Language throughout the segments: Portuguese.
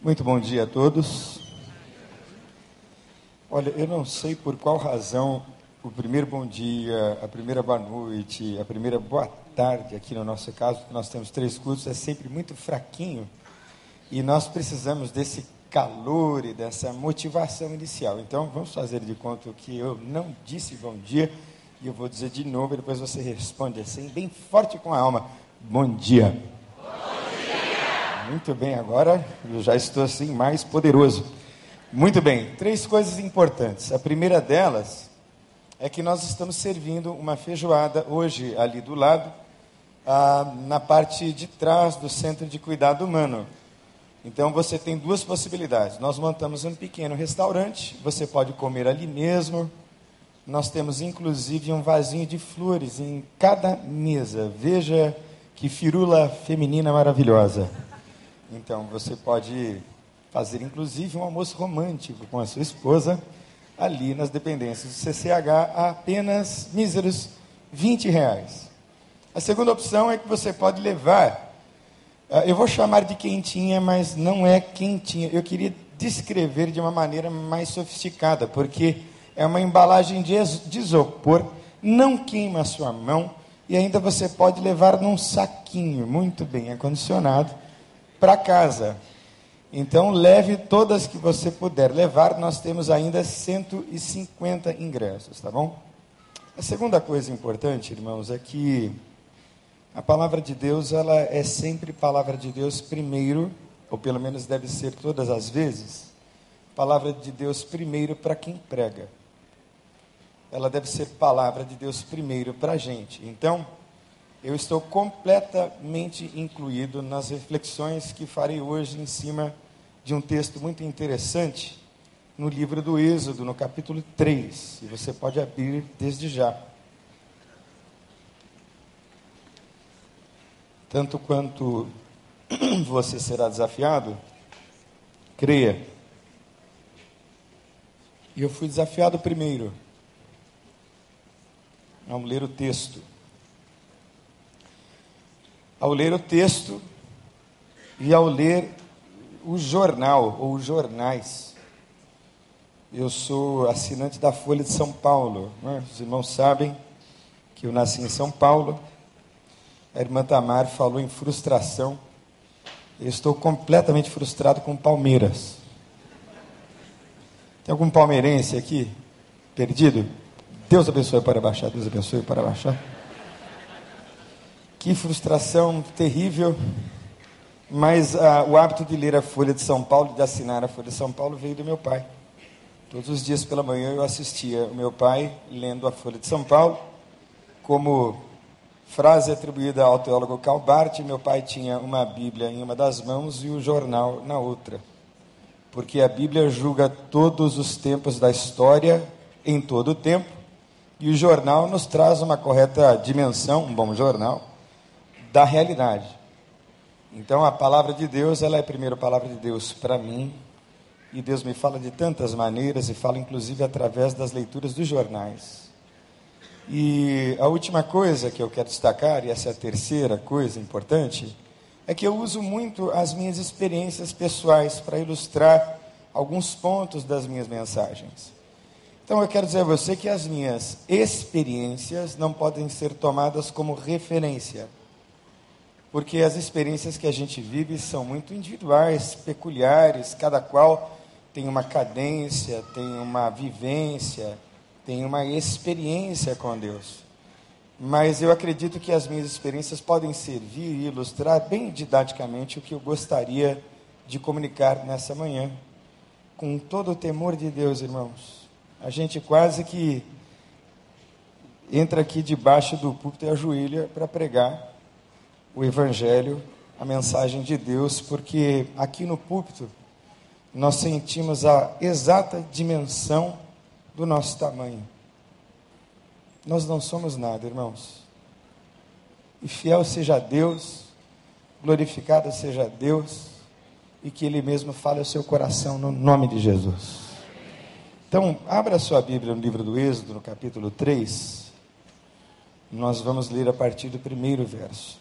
Muito bom dia a todos. Olha, eu não sei por qual razão o primeiro bom dia, a primeira boa noite, a primeira boa tarde, aqui no nosso caso, nós temos três cursos, é sempre muito fraquinho e nós precisamos desse calor e dessa motivação inicial. Então, vamos fazer de conta que eu não disse bom dia e eu vou dizer de novo e depois você responde assim, bem forte com a alma: Bom dia. Muito bem, agora eu já estou assim mais poderoso. Muito bem, três coisas importantes. A primeira delas é que nós estamos servindo uma feijoada hoje ali do lado, ah, na parte de trás do Centro de Cuidado Humano. Então você tem duas possibilidades. Nós montamos um pequeno restaurante, você pode comer ali mesmo. Nós temos inclusive um vasinho de flores em cada mesa. Veja que firula feminina maravilhosa. Então, você pode fazer inclusive um almoço romântico com a sua esposa ali nas dependências do CCH a apenas míseros 20 reais. A segunda opção é que você pode levar, ah, eu vou chamar de quentinha, mas não é quentinha. Eu queria descrever de uma maneira mais sofisticada, porque é uma embalagem de isopor, não queima a sua mão e ainda você pode levar num saquinho muito bem acondicionado para casa. Então, leve todas que você puder levar, nós temos ainda 150 ingressos, tá bom? A segunda coisa importante, irmãos, é que a palavra de Deus, ela é sempre palavra de Deus primeiro, ou pelo menos deve ser todas as vezes, palavra de Deus primeiro para quem prega. Ela deve ser palavra de Deus primeiro para a gente. Então, eu estou completamente incluído nas reflexões que farei hoje em cima de um texto muito interessante no livro do Êxodo, no capítulo 3. E você pode abrir desde já. Tanto quanto você será desafiado, creia. E eu fui desafiado primeiro. Vamos ler o texto ao ler o texto e ao ler o jornal ou os jornais. Eu sou assinante da Folha de São Paulo. Né? Os irmãos sabem que eu nasci em São Paulo. A irmã Tamar falou em frustração. Eu estou completamente frustrado com Palmeiras. Tem algum palmeirense aqui perdido? Deus abençoe para baixar, Deus abençoe para baixar. Que frustração terrível. Mas ah, o hábito de ler a Folha de São Paulo, de assinar a Folha de São Paulo, veio do meu pai. Todos os dias pela manhã eu assistia o meu pai lendo a Folha de São Paulo. Como frase atribuída ao teólogo Calbart, meu pai tinha uma Bíblia em uma das mãos e o jornal na outra. Porque a Bíblia julga todos os tempos da história, em todo o tempo, e o jornal nos traz uma correta dimensão, um bom jornal, da realidade. Então a palavra de Deus, ela é primeiro a palavra de Deus para mim, e Deus me fala de tantas maneiras e fala inclusive através das leituras dos jornais. E a última coisa que eu quero destacar, e essa é a terceira coisa importante, é que eu uso muito as minhas experiências pessoais para ilustrar alguns pontos das minhas mensagens. Então eu quero dizer a você que as minhas experiências não podem ser tomadas como referência porque as experiências que a gente vive são muito individuais, peculiares, cada qual tem uma cadência, tem uma vivência, tem uma experiência com Deus. Mas eu acredito que as minhas experiências podem servir e ilustrar bem didaticamente o que eu gostaria de comunicar nessa manhã. Com todo o temor de Deus, irmãos. A gente quase que entra aqui debaixo do púlpito e ajoelha para pregar o Evangelho, a mensagem de Deus, porque aqui no púlpito nós sentimos a exata dimensão do nosso tamanho. Nós não somos nada, irmãos. E fiel seja Deus, glorificado seja Deus, e que Ele mesmo fale ao seu coração no nome de Jesus. Então, abra a sua Bíblia no livro do Êxodo, no capítulo 3. Nós vamos ler a partir do primeiro verso.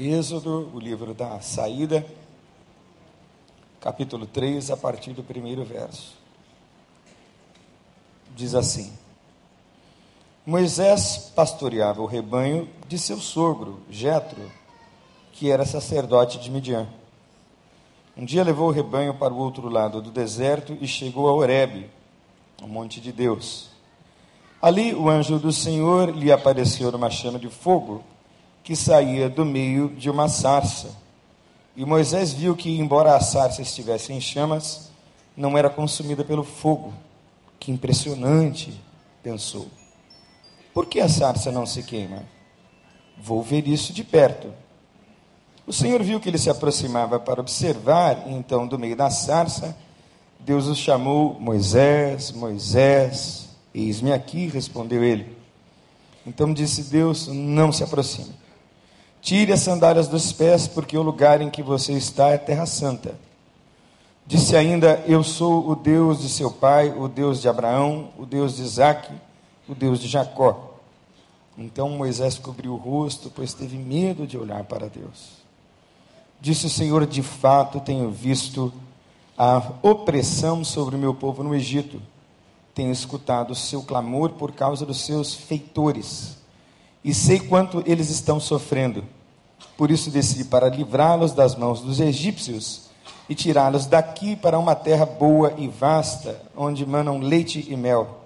Êxodo, o livro da saída, capítulo 3, a partir do primeiro verso. Diz assim: Moisés pastoreava o rebanho de seu sogro, Jetro, que era sacerdote de Midian. Um dia levou o rebanho para o outro lado do deserto e chegou a Horebe, o monte de Deus. Ali o anjo do Senhor lhe apareceu numa chama de fogo que saía do meio de uma sarça. E Moisés viu que, embora a sarça estivesse em chamas, não era consumida pelo fogo. Que impressionante, pensou. Por que a sarça não se queima? Vou ver isso de perto. O Senhor viu que ele se aproximava para observar, e então, do meio da sarça, Deus o chamou: Moisés, Moisés, eis-me aqui, respondeu ele. Então disse Deus: Não se aproxime. Tire as sandálias dos pés, porque o lugar em que você está é terra santa. Disse ainda: Eu sou o Deus de seu pai, o Deus de Abraão, o Deus de Isaque, o Deus de Jacó. Então Moisés cobriu o rosto, pois teve medo de olhar para Deus. Disse o Senhor: De fato, tenho visto a opressão sobre o meu povo no Egito. Tenho escutado o seu clamor por causa dos seus feitores, e sei quanto eles estão sofrendo. Por isso desci para livrá-los das mãos dos egípcios e tirá-los daqui para uma terra boa e vasta, onde manam leite e mel.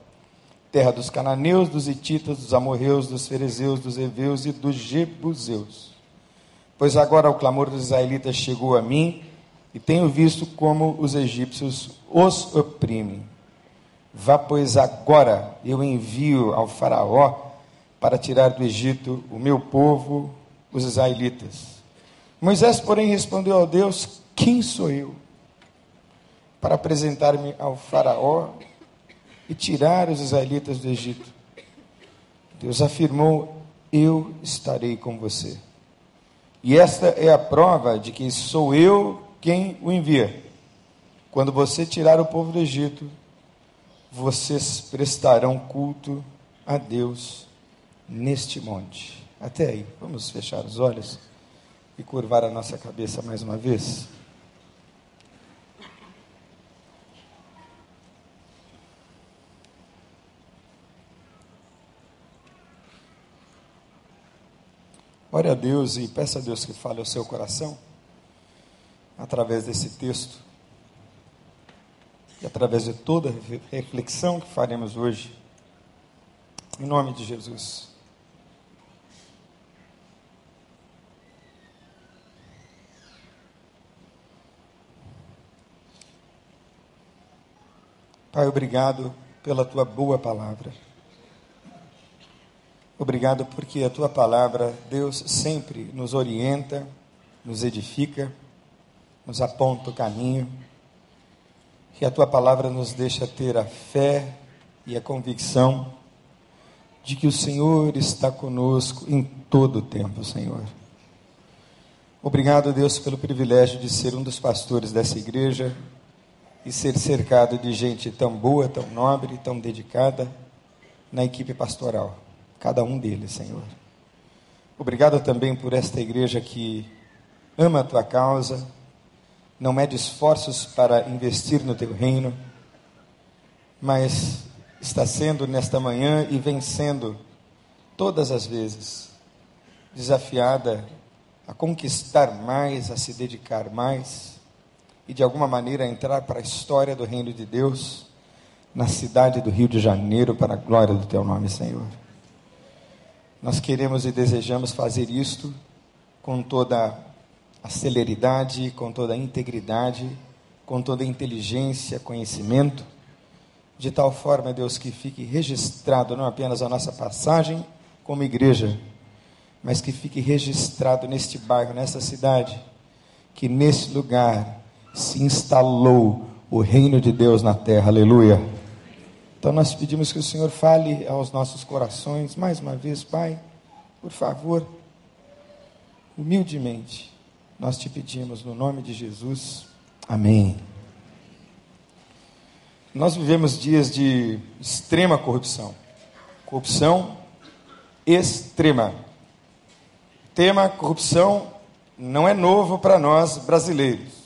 Terra dos cananeus, dos hititas, dos amorreus, dos ferezeus, dos heveus e dos jebuseus. Pois agora o clamor dos israelitas chegou a mim, e tenho visto como os egípcios os oprimem. Vá, pois, agora eu envio ao Faraó para tirar do Egito o meu povo, os israelitas. Moisés, porém, respondeu ao Deus: Quem sou eu? Para apresentar-me ao Faraó e tirar os israelitas do Egito. Deus afirmou: Eu estarei com você. E esta é a prova de que sou eu quem o envia. Quando você tirar o povo do Egito, vocês prestarão culto a Deus neste monte. Até aí, vamos fechar os olhos e curvar a nossa cabeça mais uma vez. Ore a Deus e peça a Deus que fale ao seu coração através desse texto e através de toda a reflexão que faremos hoje. Em nome de Jesus. Pai, obrigado pela tua boa palavra. Obrigado porque a tua palavra, Deus, sempre nos orienta, nos edifica, nos aponta o caminho. Que a tua palavra nos deixa ter a fé e a convicção de que o Senhor está conosco em todo o tempo, Senhor. Obrigado, Deus, pelo privilégio de ser um dos pastores dessa igreja e ser cercado de gente tão boa, tão nobre, tão dedicada na equipe pastoral. Cada um deles, Senhor. Obrigado também por esta igreja que ama a tua causa, não mede esforços para investir no teu reino, mas está sendo nesta manhã e vem sendo todas as vezes desafiada a conquistar mais, a se dedicar mais e de alguma maneira entrar para a história do reino de Deus na cidade do Rio de Janeiro para a glória do teu nome, Senhor. Nós queremos e desejamos fazer isto com toda a celeridade, com toda a integridade, com toda a inteligência, conhecimento, de tal forma, Deus, que fique registrado não apenas a nossa passagem como igreja, mas que fique registrado neste bairro, nesta cidade, que nesse lugar se instalou o reino de Deus na terra. Aleluia. Então nós pedimos que o Senhor fale aos nossos corações mais uma vez, Pai, por favor, humildemente, nós te pedimos no nome de Jesus. Amém. Nós vivemos dias de extrema corrupção. Corrupção extrema. Tema corrupção não é novo para nós brasileiros.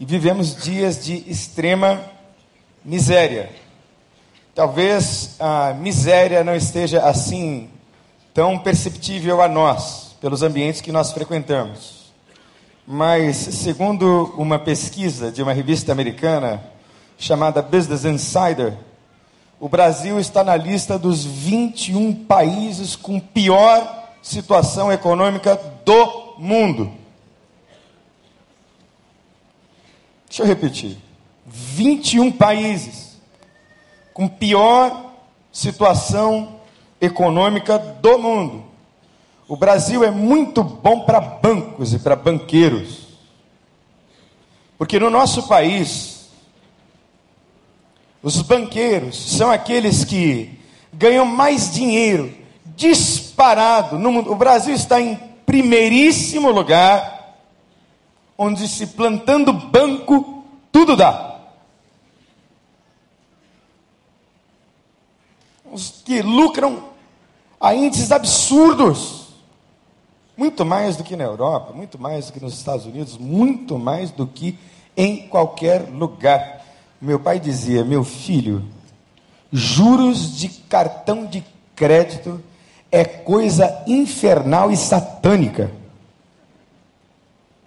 E vivemos dias de extrema miséria. Talvez a miséria não esteja assim tão perceptível a nós, pelos ambientes que nós frequentamos. Mas, segundo uma pesquisa de uma revista americana chamada Business Insider, o Brasil está na lista dos 21 países com pior situação econômica do mundo. Deixa eu repetir. 21 países com pior situação econômica do mundo. O Brasil é muito bom para bancos e para banqueiros. Porque no nosso país, os banqueiros são aqueles que ganham mais dinheiro disparado no mundo. O Brasil está em primeiríssimo lugar, onde se plantando banco tudo dá. Os que lucram a índices absurdos. Muito mais do que na Europa, muito mais do que nos Estados Unidos, muito mais do que em qualquer lugar. Meu pai dizia: Meu filho, juros de cartão de crédito é coisa infernal e satânica.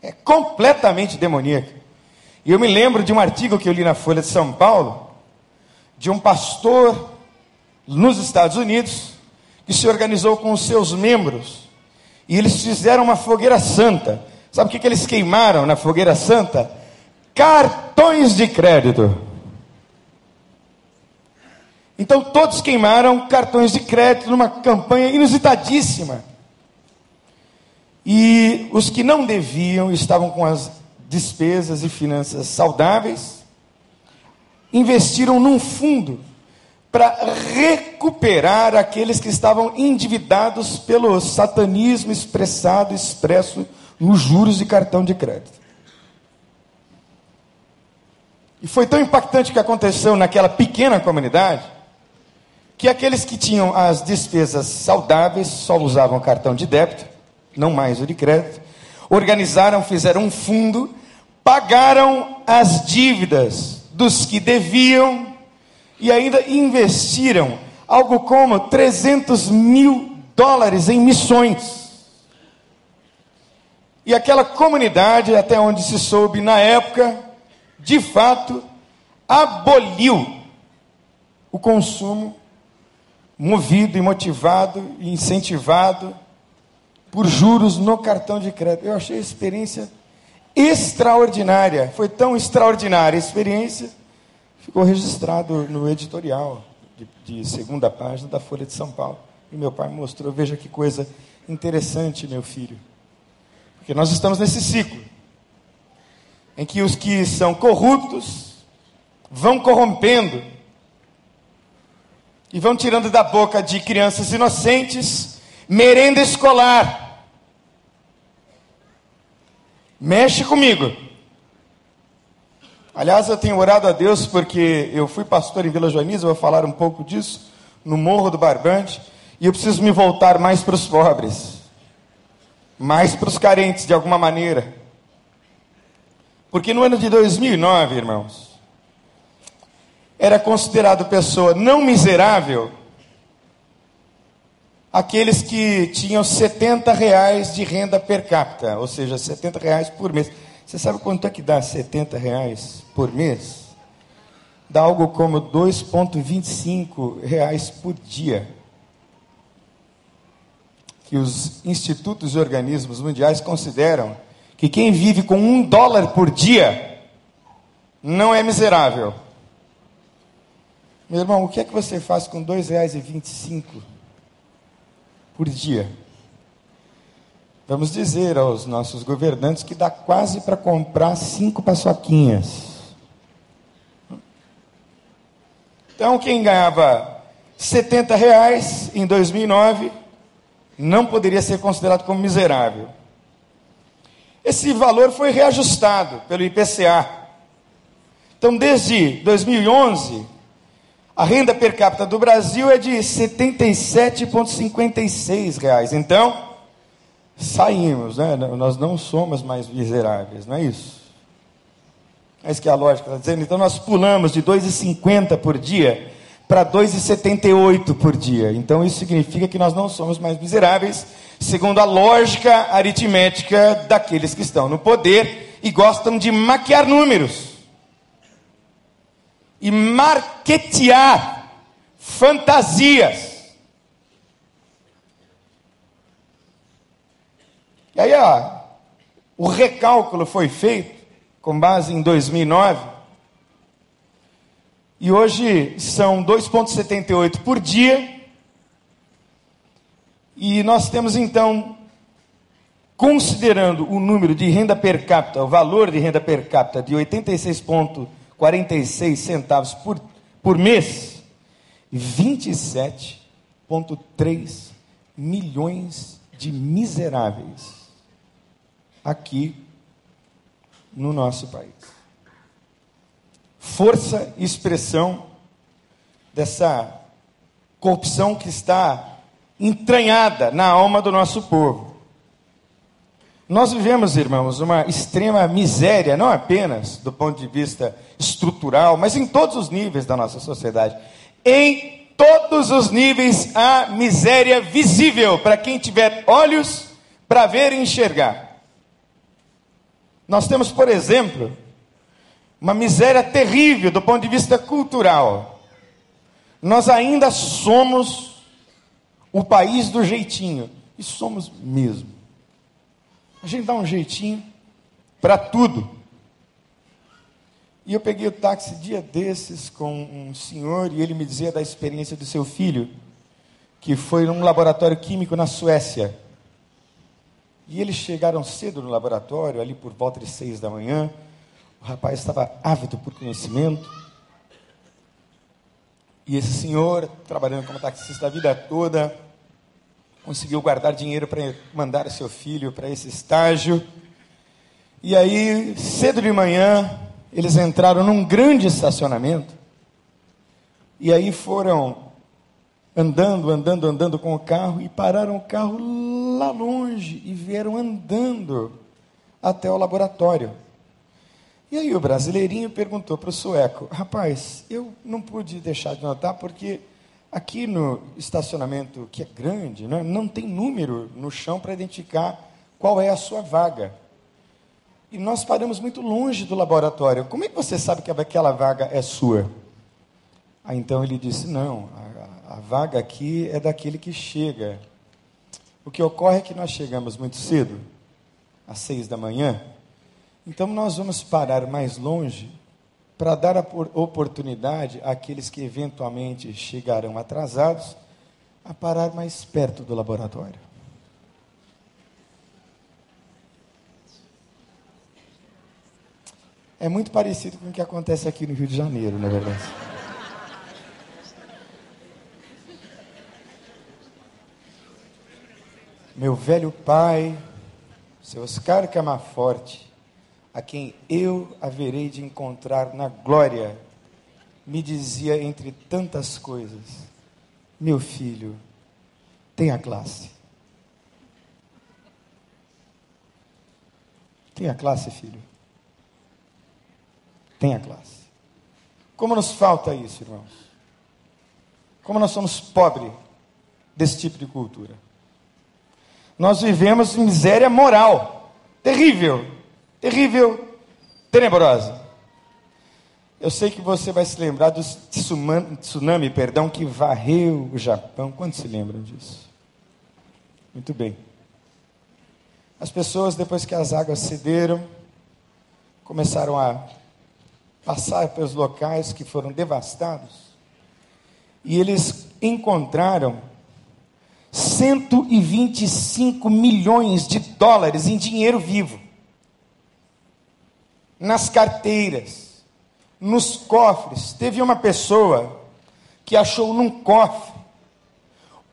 É completamente demoníaca. E eu me lembro de um artigo que eu li na Folha de São Paulo, de um pastor nos Estados Unidos, que se organizou com os seus membros, e eles fizeram uma fogueira santa. Sabe o que, que eles queimaram na fogueira santa? Cartões de crédito. Então todos queimaram cartões de crédito numa campanha inusitadíssima. E os que não deviam estavam com as despesas e finanças saudáveis, investiram num fundo para recuperar aqueles que estavam endividados pelo satanismo expressado, expresso nos juros de cartão de crédito. E foi tão impactante o que aconteceu naquela pequena comunidade, que aqueles que tinham as despesas saudáveis só usavam cartão de débito, não mais o de crédito, organizaram, fizeram um fundo, pagaram as dívidas dos que deviam e ainda investiram algo como 300 mil dólares em missões. E aquela comunidade, até onde se soube na época, de fato, aboliu o consumo movido e motivado e incentivado por juros no cartão de crédito. Eu achei a experiência extraordinária. Foi tão extraordinária a experiência ficou registrado no editorial de, de, segunda página da Folha de São Paulo. E meu pai mostrou, veja que coisa interessante, meu filho. Porque nós estamos nesse ciclo em que os que são corruptos vão corrompendo e vão tirando da boca de crianças inocentes merenda escolar. Mexe comigo. Aliás, eu tenho orado a Deus porque eu fui pastor em Vila Joaniza, vou falar um pouco disso, no Morro do Barbante, e eu preciso me voltar mais para os pobres, mais para os carentes de alguma maneira. Porque no ano de 2009, irmãos, era considerado pessoa não miserável aqueles que tinham 70 reais de renda per capita, ou seja, 70 reais por mês. Você sabe quanto é que dá 70 reais por mês? Dá algo como 2,25 reais por dia. Que os institutos e organismos mundiais consideram que quem vive com um dólar por dia não é miserável. Meu irmão, o que é que você faz com R$ 2,25 por dia? Vamos dizer aos nossos governantes que dá quase para comprar cinco paçoquinhas. Então, quem ganhava 70 reais em 2009 não poderia ser considerado como miserável. Esse valor foi reajustado pelo IPCA. Então, desde 2011, a renda per capita do Brasil é de R$ 77,56. Então, saímos, né? nós não somos mais miseráveis, não é isso? É isso que a lógica está dizendo. Então nós pulamos de 2,50 por dia para 2,78 por dia. Então isso significa que nós não somos mais miseráveis, segundo a lógica aritmética daqueles que estão no poder e gostam de maquiar números e marketear fantasias. E aí, ó, o recálculo foi feito com base em 2009. E hoje são 2,78 por dia. E nós temos então, considerando o número de renda per capita, o valor de renda per capita de 86,46 centavos por, por mês, 27,3 milhões de miseráveis aqui no nosso país. Força e expressão dessa corrupção que está entranhada na alma do nosso povo. Nós vivemos, irmãos, uma extrema miséria, não apenas do ponto de vista estrutural, mas em todos os níveis da nossa sociedade. Em todos os níveis há miséria visível para quem tiver olhos para ver e enxergar. Nós temos, por exemplo, uma miséria terrível do ponto de vista cultural. Nós ainda somos o país do jeitinho. E somos mesmo. A gente dá um jeitinho para tudo. E eu peguei o táxi dia desses com um senhor e ele me dizia da experiência do seu filho, que foi num laboratório químico na Suécia. E eles chegaram cedo no laboratório, ali por volta de seis da manhã. O rapaz estava ávido por conhecimento. E esse senhor, trabalhando como taxista a vida toda, conseguiu guardar dinheiro para mandar seu filho para esse estágio. E aí, cedo de manhã, eles entraram num grande estacionamento. E aí foram andando, andando, andando com o carro e pararam o carro lá longe e vieram andando até o laboratório. E aí o brasileirinho perguntou para o sueco: Rapaz, eu não pude deixar de notar porque aqui no estacionamento, que é grande, né, não tem número no chão para identificar qual é a sua vaga. E nós paramos muito longe do laboratório. Como é que você sabe que aquela vaga é sua? Aí então ele disse: Não, a vaga aqui é daquele que chega. O que ocorre é que nós chegamos muito cedo, às seis da manhã, então nós vamos parar mais longe para dar a oportunidade àqueles que eventualmente chegarão atrasados a parar mais perto do laboratório. É muito parecido com o que acontece aqui no Rio de Janeiro, na verdade. meu velho pai, seu Oscar Camaforte, a quem eu haverei de encontrar na glória, me dizia entre tantas coisas: Meu filho, tenha classe. Tenha classe, filho. Tenha classe. Como nos falta isso, irmãos? Como nós somos pobres desse tipo de cultura? Nós vivemos miséria moral. Terrível, terrível, tenebrosa. Eu sei que você vai se lembrar do tsunami, perdão, que varreu o Japão. Quantos se lembram disso? Muito bem. As pessoas, depois que as águas cederam, começaram a passar pelos locais que foram devastados. E eles encontraram 125 milhões de dólares em dinheiro vivo. Nas carteiras, nos cofres. Teve uma pessoa que achou num cofre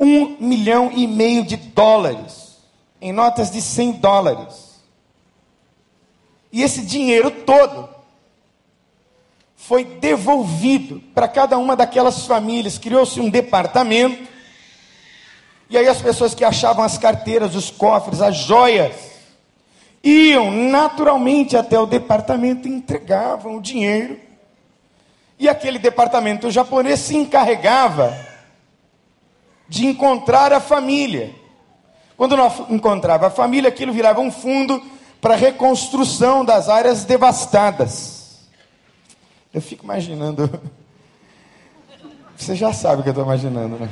um milhão e meio de dólares, em notas de 100 dólares. E esse dinheiro todo foi devolvido para cada uma daquelas famílias. Criou-se um departamento E aí as pessoas que achavam as carteiras, os cofres, as joias, iam naturalmente até o departamento e entregavam o dinheiro. E aquele departamento japonês se encarregava de encontrar a família. Quando não encontrava a família, aquilo virava um fundo para reconstrução das áreas devastadas. Eu fico imaginando. Você já sabe o que eu estou imaginando, né?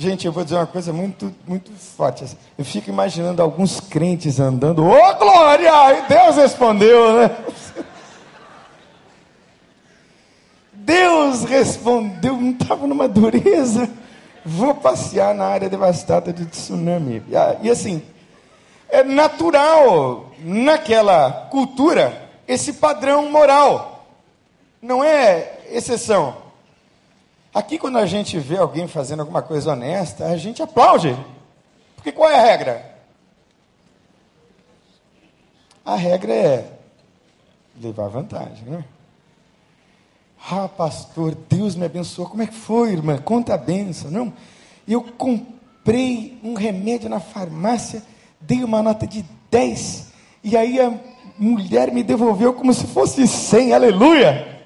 Gente, eu vou dizer uma coisa muito, muito forte. Eu fico imaginando alguns crentes andando, ô oh, glória! E Deus respondeu, né? Deus respondeu, não estava numa dureza. Vou passear na área devastada de tsunami. E assim, é natural naquela cultura esse padrão moral. Não é exceção. Aqui, quando a gente vê alguém fazendo alguma coisa honesta, a gente aplaude. Porque qual é a regra? A regra é levar vantagem, né? Ah, pastor, Deus me abençoou. Como é que foi, irmã? Conta a benção. Não, eu comprei um remédio na farmácia, dei uma nota de 10, e aí a mulher me devolveu como se fosse 100. Aleluia!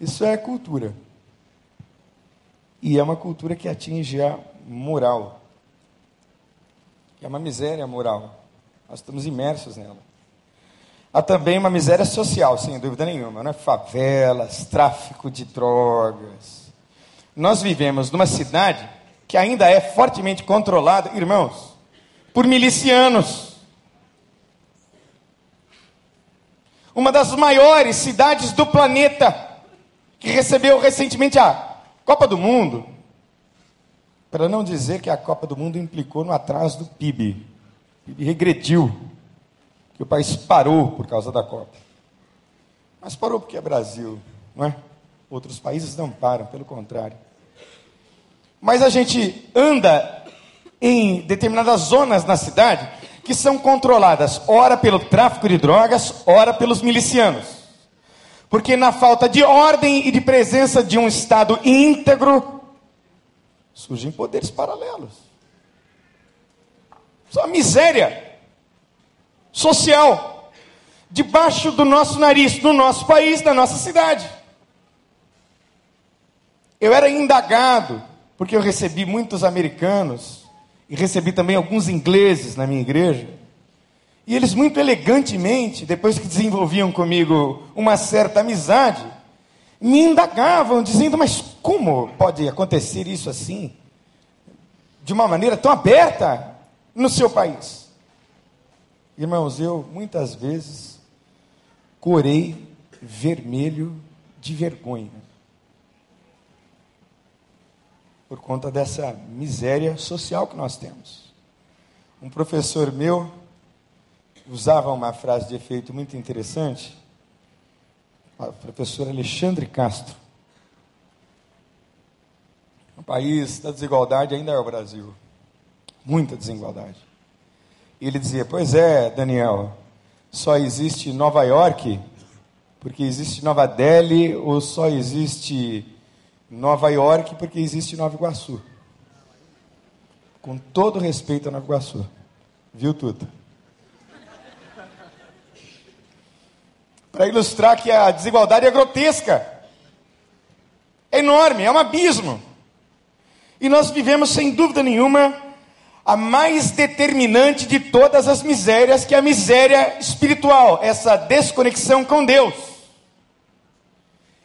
Isso é cultura. E é uma cultura que atinge a moral. É uma miséria moral. Nós estamos imersos nela. Há também uma miséria social, sem dúvida nenhuma, né? favelas, tráfico de drogas. Nós vivemos numa cidade que ainda é fortemente controlada, irmãos, por milicianos. Uma das maiores cidades do planeta que recebeu recentemente a Copa do Mundo, para não dizer que a Copa do Mundo implicou no atraso do PIB. O PIB regrediu, que o país parou por causa da Copa. Mas parou porque é Brasil, não é? Outros países não param, pelo contrário. Mas a gente anda em determinadas zonas na cidade que são controladas, ora pelo tráfico de drogas, ora pelos milicianos. Porque na falta de ordem e de presença de um Estado íntegro, surgem poderes paralelos. Uma miséria social debaixo do nosso nariz, no nosso país, na nossa cidade. Eu era indagado, porque eu recebi muitos americanos e recebi também alguns ingleses na minha igreja. E eles, muito elegantemente, depois que desenvolviam comigo uma certa amizade, me indagavam, dizendo: Mas como pode acontecer isso assim? De uma maneira tão aberta no seu país? Irmãos, eu muitas vezes corei vermelho de vergonha. Por conta dessa miséria social que nós temos. Um professor meu, usava uma frase de efeito muito interessante, o professor Alexandre Castro. O país da desigualdade ainda é o Brasil. Muita desigualdade. E ele dizia: Pois é, Daniel, só existe Nova York porque existe Nova Delhi, ou só existe Nova York porque existe Nova Iguaçu. Com todo respeito a Nova Iguaçu. Viu tudo? Para ilustrar que a desigualdade é grotesca, é enorme, é um abismo. E nós vivemos, sem dúvida nenhuma, a mais determinante de todas as misérias, que é a miséria espiritual, essa desconexão com Deus.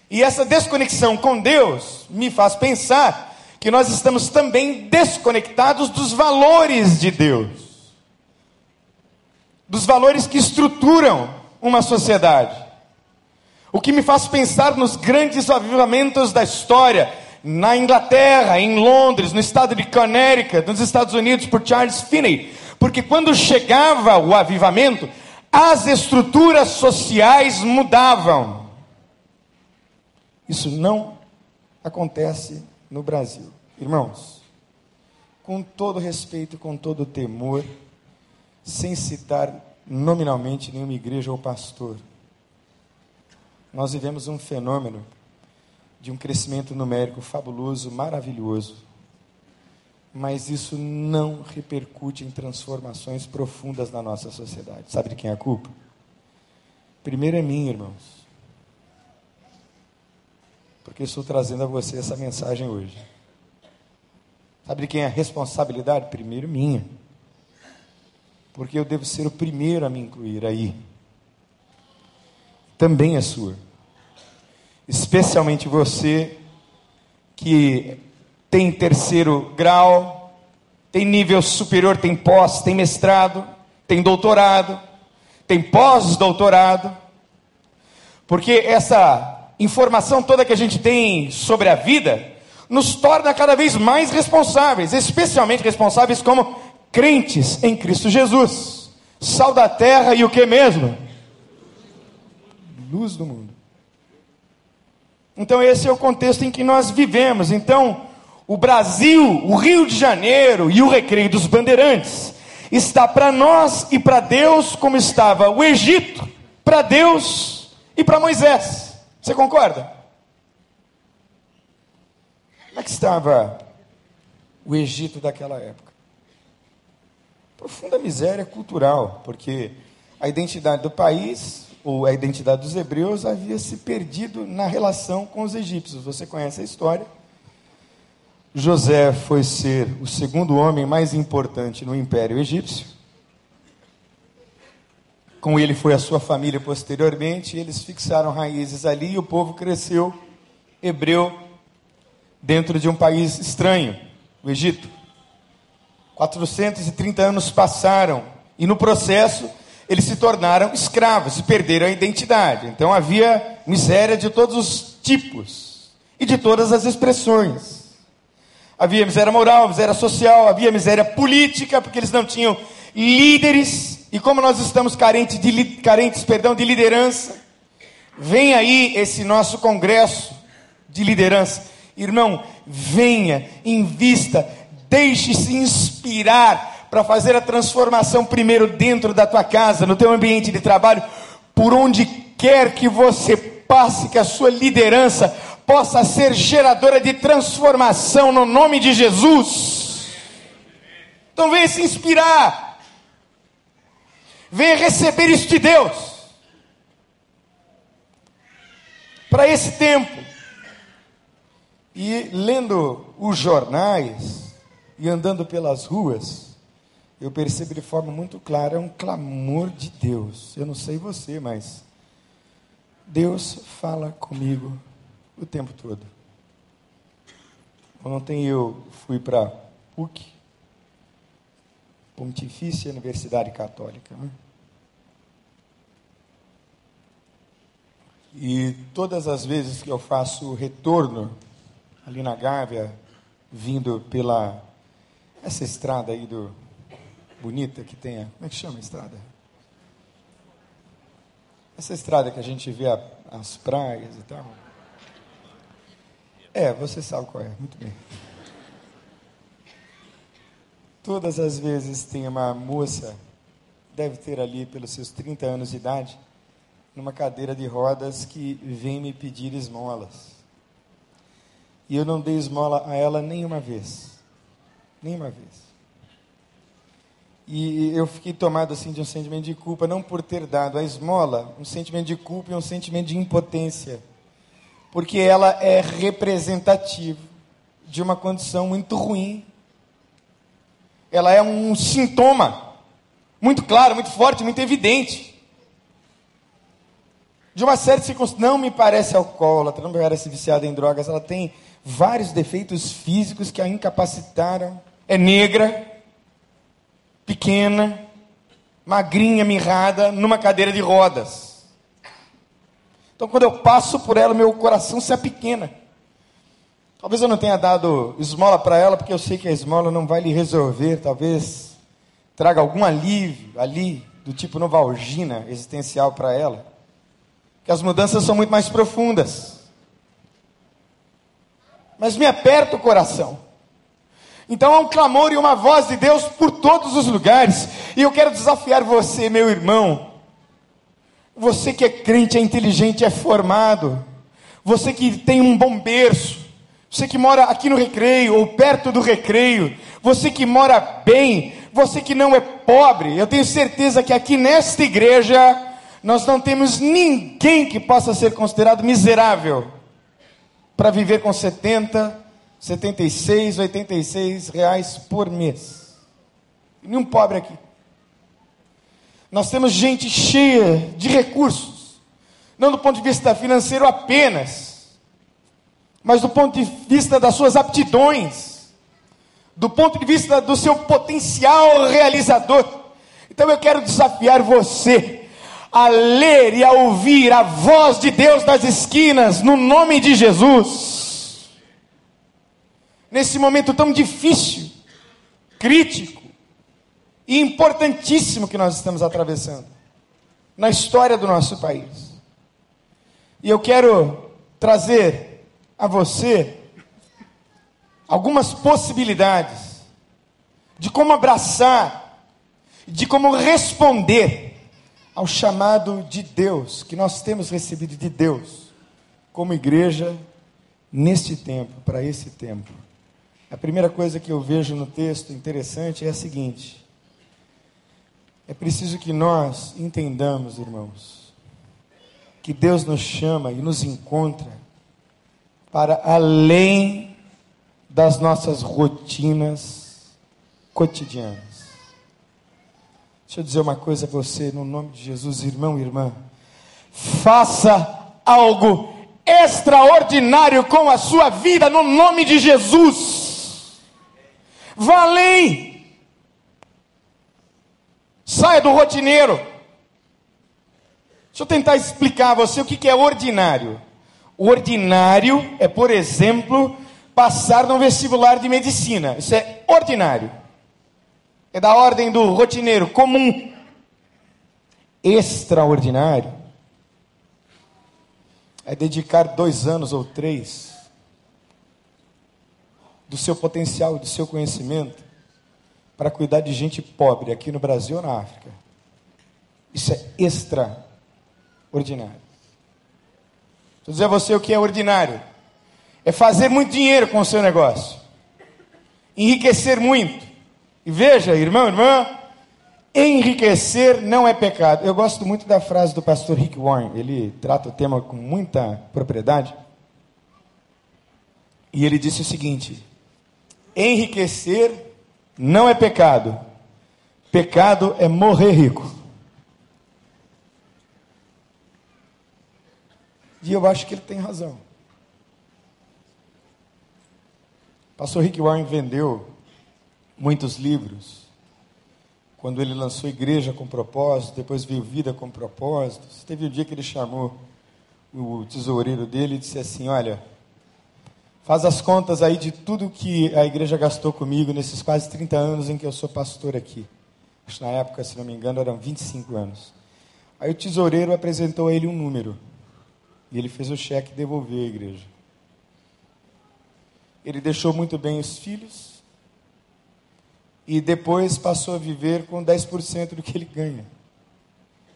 E essa desconexão com Deus me faz pensar que nós estamos também desconectados dos valores de Deus, dos valores que estruturam uma sociedade. O que me faz pensar nos grandes avivamentos da história, na Inglaterra, em Londres, no estado de Connecticut, nos Estados Unidos, por Charles Finney. Porque quando chegava o avivamento, as estruturas sociais mudavam. Isso não acontece no Brasil. Irmãos, com todo respeito, com todo temor, sem citar nominalmente nenhuma igreja ou pastor. Nós vivemos um fenômeno de um crescimento numérico fabuloso, maravilhoso. Mas isso não repercute em transformações profundas na nossa sociedade. Sabe de quem é a culpa? Primeiro é minha, irmãos. Porque estou trazendo a você essa mensagem hoje. Sabe de quem é a responsabilidade? Primeiro minha. Porque eu devo ser o primeiro a me incluir aí. Também é sua especialmente você que tem terceiro grau, tem nível superior, tem pós, tem mestrado, tem doutorado, tem pós-doutorado, porque essa informação toda que a gente tem sobre a vida nos torna cada vez mais responsáveis, especialmente responsáveis como crentes em Cristo Jesus, sal da terra e o que mesmo? Luz do mundo. Então, esse é o contexto em que nós vivemos. Então, o Brasil, o Rio de Janeiro e o Recreio dos Bandeirantes está para nós e para Deus como estava o Egito para Deus e para Moisés. Você concorda? Como é que estava o Egito daquela época? Profunda miséria cultural, porque a identidade do país ou a identidade dos hebreus havia se perdido na relação com os egípcios. Você conhece a história. José foi ser o segundo homem mais importante no Império Egípcio. Com ele foi a sua família posteriormente, eles fixaram raízes ali e o povo cresceu hebreu dentro de um país estranho, o Egito. 430 anos passaram e no processo eles se tornaram escravos e perderam a identidade. Então havia miséria de todos os tipos e de todas as expressões. Havia miséria moral, miséria social, havia miséria política, porque eles não tinham líderes. E como nós estamos carentes de, carentes, perdão, de liderança, vem aí esse nosso congresso de liderança. Irmão, venha, invista, deixe-se inspirar para fazer a transformação primeiro dentro da tua casa, no teu ambiente de trabalho, por onde quer que você passe, que a sua liderança possa ser geradora de transformação no nome de Jesus. Então venha se inspirar. Venha receber isso de Deus. Para esse tempo. E lendo os jornais e andando pelas ruas, eu percebo de forma muito clara, é um clamor de Deus. Eu não sei você, mas Deus fala comigo o tempo todo. Ontem eu fui para PUC, Pontifícia Universidade Católica. Né? E todas as vezes que eu faço retorno ali na Gávea, vindo pela essa estrada aí do bonita que tenha. Como é que chama a estrada? Essa estrada que a gente vê a, as praias e tal. É, você sabe qual é, muito bem. Todas as vezes tem uma moça, deve ter ali pelos seus 30 anos de idade, numa cadeira de rodas que vem me pedir esmolas. E eu não dei esmola a ela nenhuma vez. Nenhuma vez. E eu fiquei tomado assim de um sentimento de culpa, não por ter dado a esmola, um sentimento de culpa e um sentimento de impotência. Porque ela é representativa de uma condição muito ruim. Ela é um sintoma muito claro, muito forte, muito evidente. De uma série de não me parece alcoólatra, não me parece viciada em drogas, ela tem vários defeitos físicos que a incapacitaram. É negra, pequena, magrinha, mirrada, numa cadeira de rodas. Então, quando eu passo por ela, meu coração se apequena. Talvez eu não tenha dado esmola para ela, porque eu sei que a esmola não vai lhe resolver, talvez traga algum alívio ali, do tipo novalgina existencial para ela. Que as mudanças são muito mais profundas. Mas me aperta o coração. Então há um clamor e uma voz de Deus por todos os lugares. E eu quero desafiar você, meu irmão. Você que é crente, é inteligente, é formado. você que tem um bom berço, você que mora aqui no recreio ou perto do recreio, você que mora bem, você que não é pobre, eu tenho certeza que aqui nesta igreja nós não temos ninguém que possa ser considerado miserável para viver com 70, 76, 86 reais por mês. Nenhum pobre aqui. Nós temos gente cheia de recursos, não do ponto de vista financeiro apenas, mas do ponto de vista das suas aptidões, do ponto de vista do seu potencial realizador. Então eu quero desafiar você a ler e a ouvir a voz de Deus nas esquinas, no nome de Jesus. Nesse momento tão difícil, crítico e importantíssimo que nós estamos atravessando na história do nosso país. E eu quero trazer a você algumas possibilidades de como abraçar, de como responder ao chamado de Deus, que nós temos recebido de Deus, como igreja, neste tempo, para esse tempo. A primeira coisa que eu vejo no texto interessante é a seguinte: é preciso que nós entendamos, irmãos, que Deus nos chama e nos encontra para além das nossas rotinas cotidianas. Deixa eu dizer uma coisa a você, no nome de Jesus, irmão e irmã. Faça algo extraordinário com a sua vida, no nome de Jesus. Vá além. Saia do rotineiro. Deixa eu tentar explicar a você o que é ordinário. O ordinário é, por exemplo, passar no vestibular de medicina. Isso é ordinário é da ordem do rotineiro, comum. Extraordinário é dedicar dois anos ou três do seu potencial, do seu conhecimento, para cuidar de gente pobre aqui no Brasil ou na África. Isso é extraordinário. Vou dizer a você o que é ordinário: é fazer muito dinheiro com o seu negócio, enriquecer muito, e veja, irmão, irmã, enriquecer não é pecado. Eu gosto muito da frase do pastor Rick Warren, ele trata o tema com muita propriedade. E ele disse o seguinte: enriquecer não é pecado, pecado é morrer rico. E eu acho que ele tem razão. Pastor Rick Warren vendeu muitos livros. Quando ele lançou Igreja com Propósito, depois veio Vida com Propósito. Teve um dia que ele chamou o tesoureiro dele e disse assim: Olha, faz as contas aí de tudo que a igreja gastou comigo nesses quase 30 anos em que eu sou pastor aqui. Acho que na época, se não me engano, eram 25 anos. Aí o tesoureiro apresentou a ele um número. E ele fez o cheque devolveu à igreja. Ele deixou muito bem os filhos, e depois passou a viver com 10% do que ele ganha.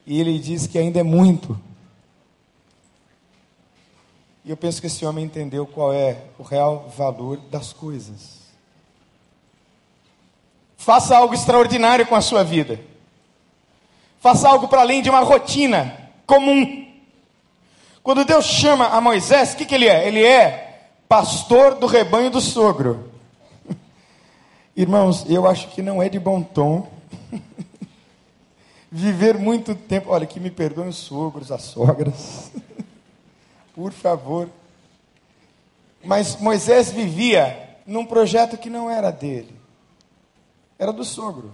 E ele diz que ainda é muito. E eu penso que esse homem entendeu qual é o real valor das coisas. Faça algo extraordinário com a sua vida. Faça algo para além de uma rotina comum. Quando Deus chama a Moisés, o que, que ele é? Ele é pastor do rebanho do sogro. Irmãos, eu acho que não é de bom tom viver muito tempo. Olha, que me perdoem os sogros, as sogras. Por favor. Mas Moisés vivia num projeto que não era dele, era do sogro.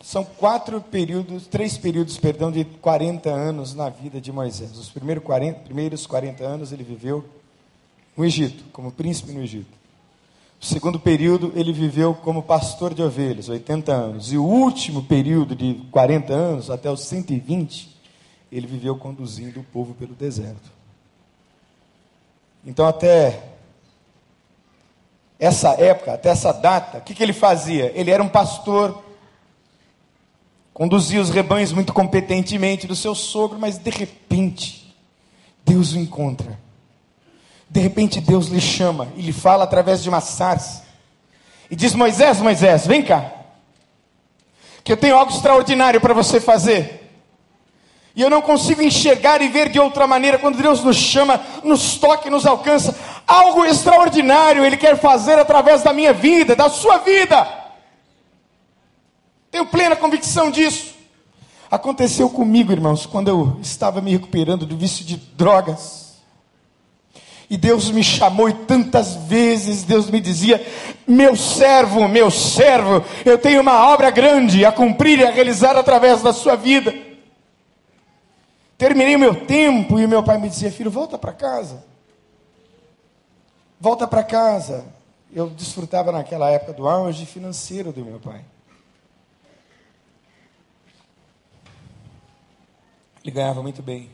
São quatro períodos, três períodos, perdão, de 40 anos na vida de Moisés. Os primeiros 40, primeiros 40 anos ele viveu no Egito, como príncipe no Egito. O segundo período ele viveu como pastor de ovelhas, 80 anos. E o último período de 40 anos, até os 120, ele viveu conduzindo o povo pelo deserto. Então, até essa época, até essa data, o que, que ele fazia? Ele era um pastor, conduzia os rebanhos muito competentemente do seu sogro, mas de repente, Deus o encontra. De repente Deus lhe chama e lhe fala através de uma sarça. E diz: Moisés, Moisés, vem cá. Que eu tenho algo extraordinário para você fazer. E eu não consigo enxergar e ver de outra maneira quando Deus nos chama, nos toca e nos alcança. Algo extraordinário Ele quer fazer através da minha vida, da sua vida. Tenho plena convicção disso. Aconteceu comigo, irmãos, quando eu estava me recuperando do vício de drogas. E Deus me chamou e tantas vezes Deus me dizia: Meu servo, meu servo, eu tenho uma obra grande a cumprir e a realizar através da sua vida. Terminei o meu tempo e meu pai me dizia: Filho, volta para casa. Volta para casa. Eu desfrutava naquela época do auge financeiro do meu pai. Ele ganhava muito bem.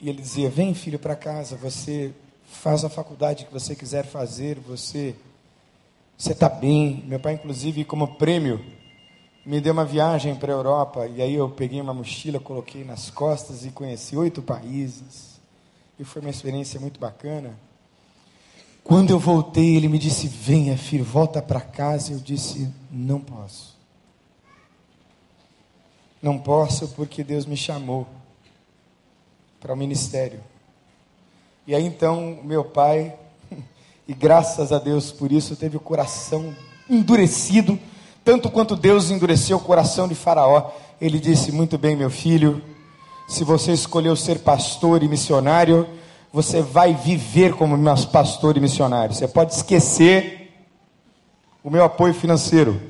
E ele dizia: Vem, filho, para casa. Você faz a faculdade que você quiser fazer, você você está bem. Meu pai, inclusive, como prêmio, me deu uma viagem para a Europa. E aí eu peguei uma mochila, coloquei nas costas e conheci oito países. E foi uma experiência muito bacana. Quando eu voltei, ele me disse: Venha, filho, volta para casa. Eu disse: Não posso. Não posso porque Deus me chamou para o ministério. E aí então, meu pai, e graças a Deus por isso, teve o coração endurecido, tanto quanto Deus endureceu o coração de Faraó. Ele disse: Muito bem, meu filho, se você escolheu ser pastor e missionário, você vai viver como nosso pastor e missionário. Você pode esquecer o meu apoio financeiro.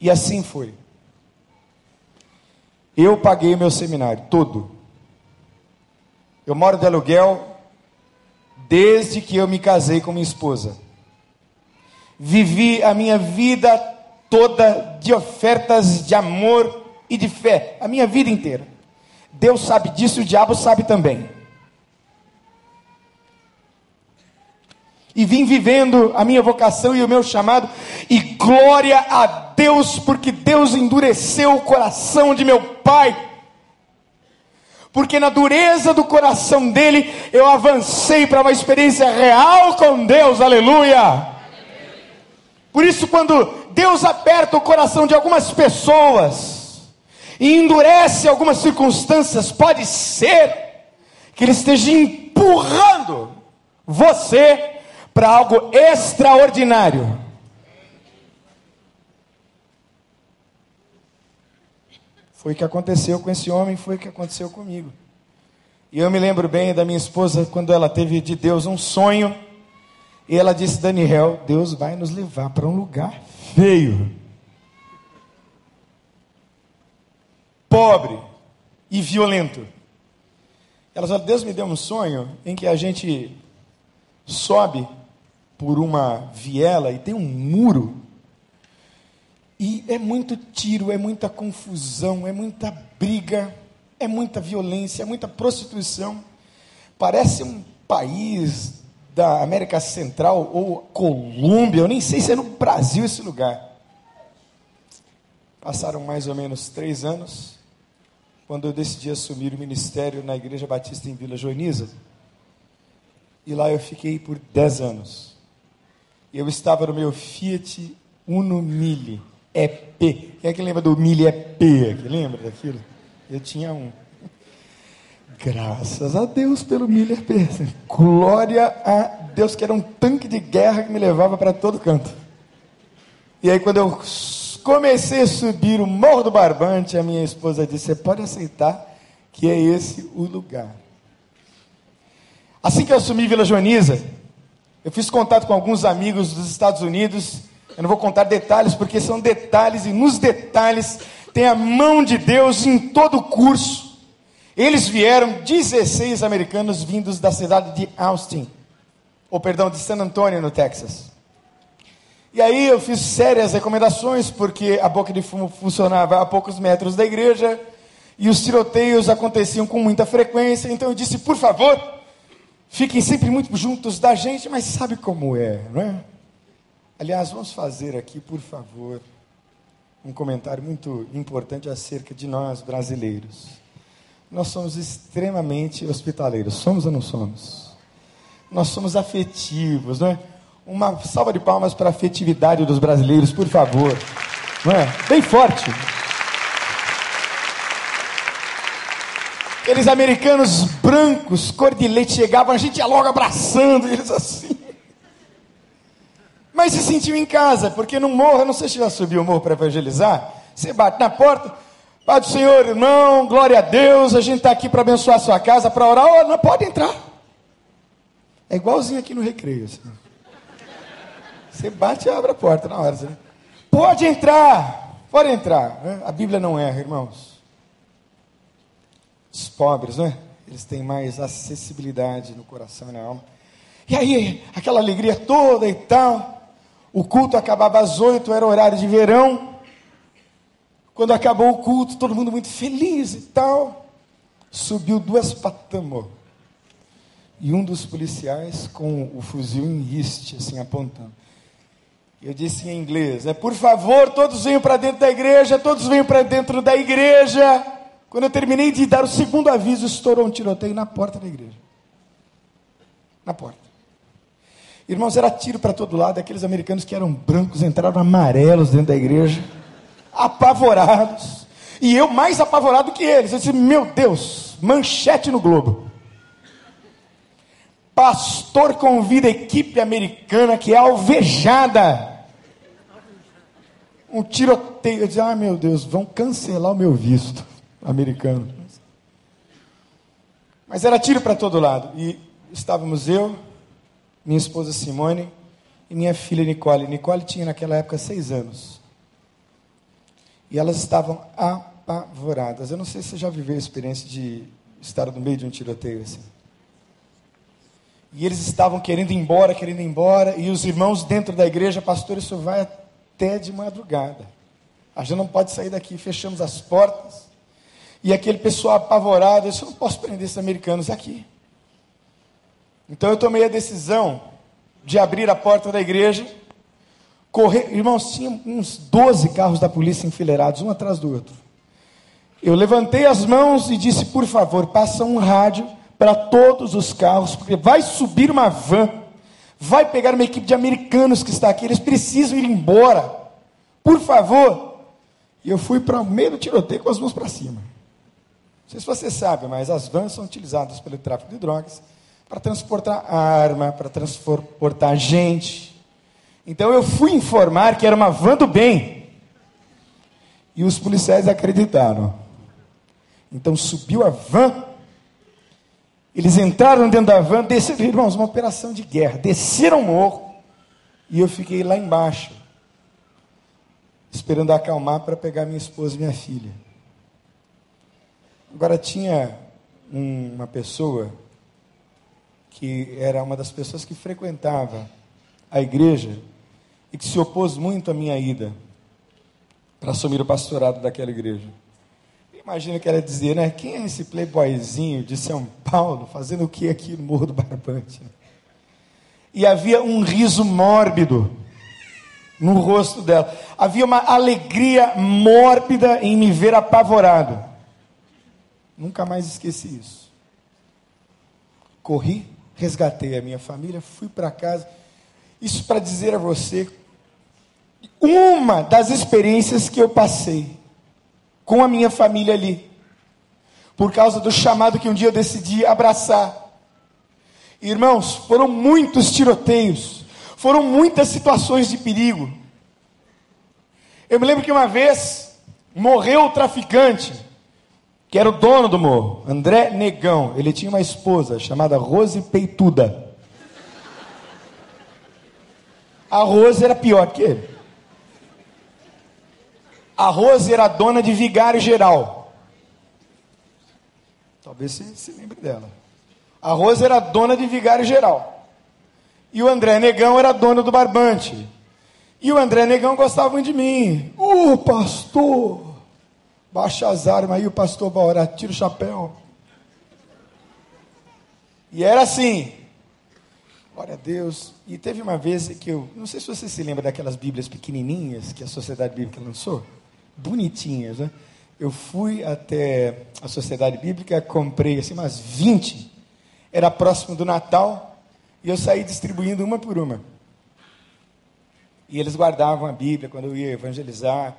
E assim foi. Eu paguei o meu seminário todo. Eu moro de aluguel desde que eu me casei com minha esposa. Vivi a minha vida toda de ofertas de amor e de fé, a minha vida inteira. Deus sabe disso, o diabo sabe também. E vim vivendo a minha vocação e o meu chamado, e glória a Deus, porque Deus endureceu o coração de meu pai porque na dureza do coração dele eu avancei para uma experiência real com Deus, aleluia. Por isso, quando Deus aperta o coração de algumas pessoas e endurece algumas circunstâncias, pode ser que Ele esteja empurrando você para algo extraordinário. Foi o que aconteceu com esse homem, foi o que aconteceu comigo. E eu me lembro bem da minha esposa quando ela teve de Deus um sonho. E ela disse: Daniel, Deus vai nos levar para um lugar feio, pobre e violento. Ela falou: Deus me deu um sonho em que a gente sobe por uma viela e tem um muro e é muito tiro, é muita confusão, é muita briga, é muita violência, é muita prostituição. Parece um país da América Central ou Colômbia, eu nem sei se é no Brasil esse lugar. Passaram mais ou menos três anos, quando eu decidi assumir o ministério na Igreja Batista em Vila Joaniza. E lá eu fiquei por dez anos. Eu estava no meu Fiat Uno Mille é P. Quem é que lembra do milho é P? Que lembra daquilo? Eu tinha um. Graças a Deus pelo milho é P. Glória a Deus que era um tanque de guerra que me levava para todo canto. E aí quando eu comecei a subir o Morro do Barbante, a minha esposa disse: "Você pode aceitar que é esse o lugar". Assim que eu assumi Vila Joaniza, eu fiz contato com alguns amigos dos Estados Unidos eu não vou contar detalhes, porque são detalhes, e nos detalhes tem a mão de Deus em todo o curso. Eles vieram, 16 americanos vindos da cidade de Austin, ou perdão, de San Antonio, no Texas. E aí eu fiz sérias recomendações, porque a boca de fumo funcionava a poucos metros da igreja, e os tiroteios aconteciam com muita frequência, então eu disse, por favor, fiquem sempre muito juntos da gente, mas sabe como é, não é? Aliás, vamos fazer aqui, por favor, um comentário muito importante acerca de nós brasileiros. Nós somos extremamente hospitaleiros. Somos ou não somos? Nós somos afetivos, não é? Uma salva de palmas para a afetividade dos brasileiros, por favor. Não é? Bem forte. Aqueles americanos brancos, cor de leite, chegavam, a gente ia logo abraçando eles assim. Mas se sentiu em casa, porque no morro, eu não sei se já subiu o morro para evangelizar, você bate na porta, Pai do Senhor, irmão, glória a Deus, a gente está aqui para abençoar a sua casa, para orar, oh, não pode entrar. É igualzinho aqui no recreio. Assim. Você bate e abre a porta na hora. Assim. Pode entrar, pode entrar. Né? A Bíblia não erra, irmãos. Os pobres, né? Eles têm mais acessibilidade no coração e na alma. E aí, aquela alegria toda e tal. O culto acabava às oito, era horário de verão. Quando acabou o culto, todo mundo muito feliz e tal. Subiu duas patamos. E um dos policiais com o fuzil em riste, assim, apontando. Eu disse em inglês: é, Por favor, todos venham para dentro da igreja, todos venham para dentro da igreja. Quando eu terminei de dar o segundo aviso, estourou um tiroteio na porta da igreja. Na porta. Irmãos, era tiro para todo lado. Aqueles americanos que eram brancos entraram amarelos dentro da igreja apavorados. E eu mais apavorado que eles. Eu disse: Meu Deus, manchete no Globo. Pastor convida a equipe americana que é alvejada. Um tiroteio. Eu disse: Ah, meu Deus, vão cancelar o meu visto americano. Mas era tiro para todo lado. E estávamos eu, minha esposa Simone e minha filha Nicole. Nicole tinha naquela época seis anos. E elas estavam apavoradas. Eu não sei se você já viveu a experiência de estar no meio de um tiroteio assim. E eles estavam querendo ir embora, querendo ir embora, e os irmãos dentro da igreja, pastor, isso vai até de madrugada. A gente não pode sair daqui, fechamos as portas. E aquele pessoal apavorado, eu não posso prender esses americanos aqui. Então eu tomei a decisão de abrir a porta da igreja correr. Irmãos, tinha uns 12 carros da polícia enfileirados, um atrás do outro. Eu levantei as mãos e disse: por favor, passa um rádio para todos os carros, porque vai subir uma van, vai pegar uma equipe de americanos que está aqui, eles precisam ir embora. Por favor. E eu fui para o meio do tiroteio com as mãos para cima. Não sei se você sabe, mas as vans são utilizadas pelo tráfico de drogas para transportar arma, para transportar gente. Então eu fui informar que era uma van do bem. E os policiais acreditaram. Então subiu a van. Eles entraram dentro da van, desceram, irmãos, uma operação de guerra. Desceram o morro. E eu fiquei lá embaixo, esperando acalmar para pegar minha esposa e minha filha. Agora tinha um, uma pessoa que era uma das pessoas que frequentava a igreja e que se opôs muito à minha ida para assumir o pastorado daquela igreja. Imagina que ela dizia, né? Quem é esse playboyzinho de São Paulo fazendo o que aqui no Morro do Barbante? E havia um riso mórbido no rosto dela. Havia uma alegria mórbida em me ver apavorado. Nunca mais esqueci isso. Corri, resgatei a minha família, fui para casa. Isso para dizer a você uma das experiências que eu passei com a minha família ali, por causa do chamado que um dia eu decidi abraçar. Irmãos, foram muitos tiroteios, foram muitas situações de perigo. Eu me lembro que uma vez morreu o traficante, que era o dono do morro, André Negão. Ele tinha uma esposa chamada Rose Peituda. A Rose era pior que ele. A Rose era dona de vigário geral. Talvez você se lembre dela. A Rose era dona de vigário geral. E o André Negão era dono do barbante. E o André Negão gostava muito de mim. Ô oh, pastor! Baixa as armas aí, o pastor vai orar, tira o chapéu. E era assim. Glória a Deus. E teve uma vez que eu, não sei se você se lembra daquelas Bíblias pequenininhas que a Sociedade Bíblica lançou bonitinhas, né? Eu fui até a Sociedade Bíblica, comprei assim umas 20. Era próximo do Natal e eu saí distribuindo uma por uma. E eles guardavam a Bíblia quando eu ia evangelizar.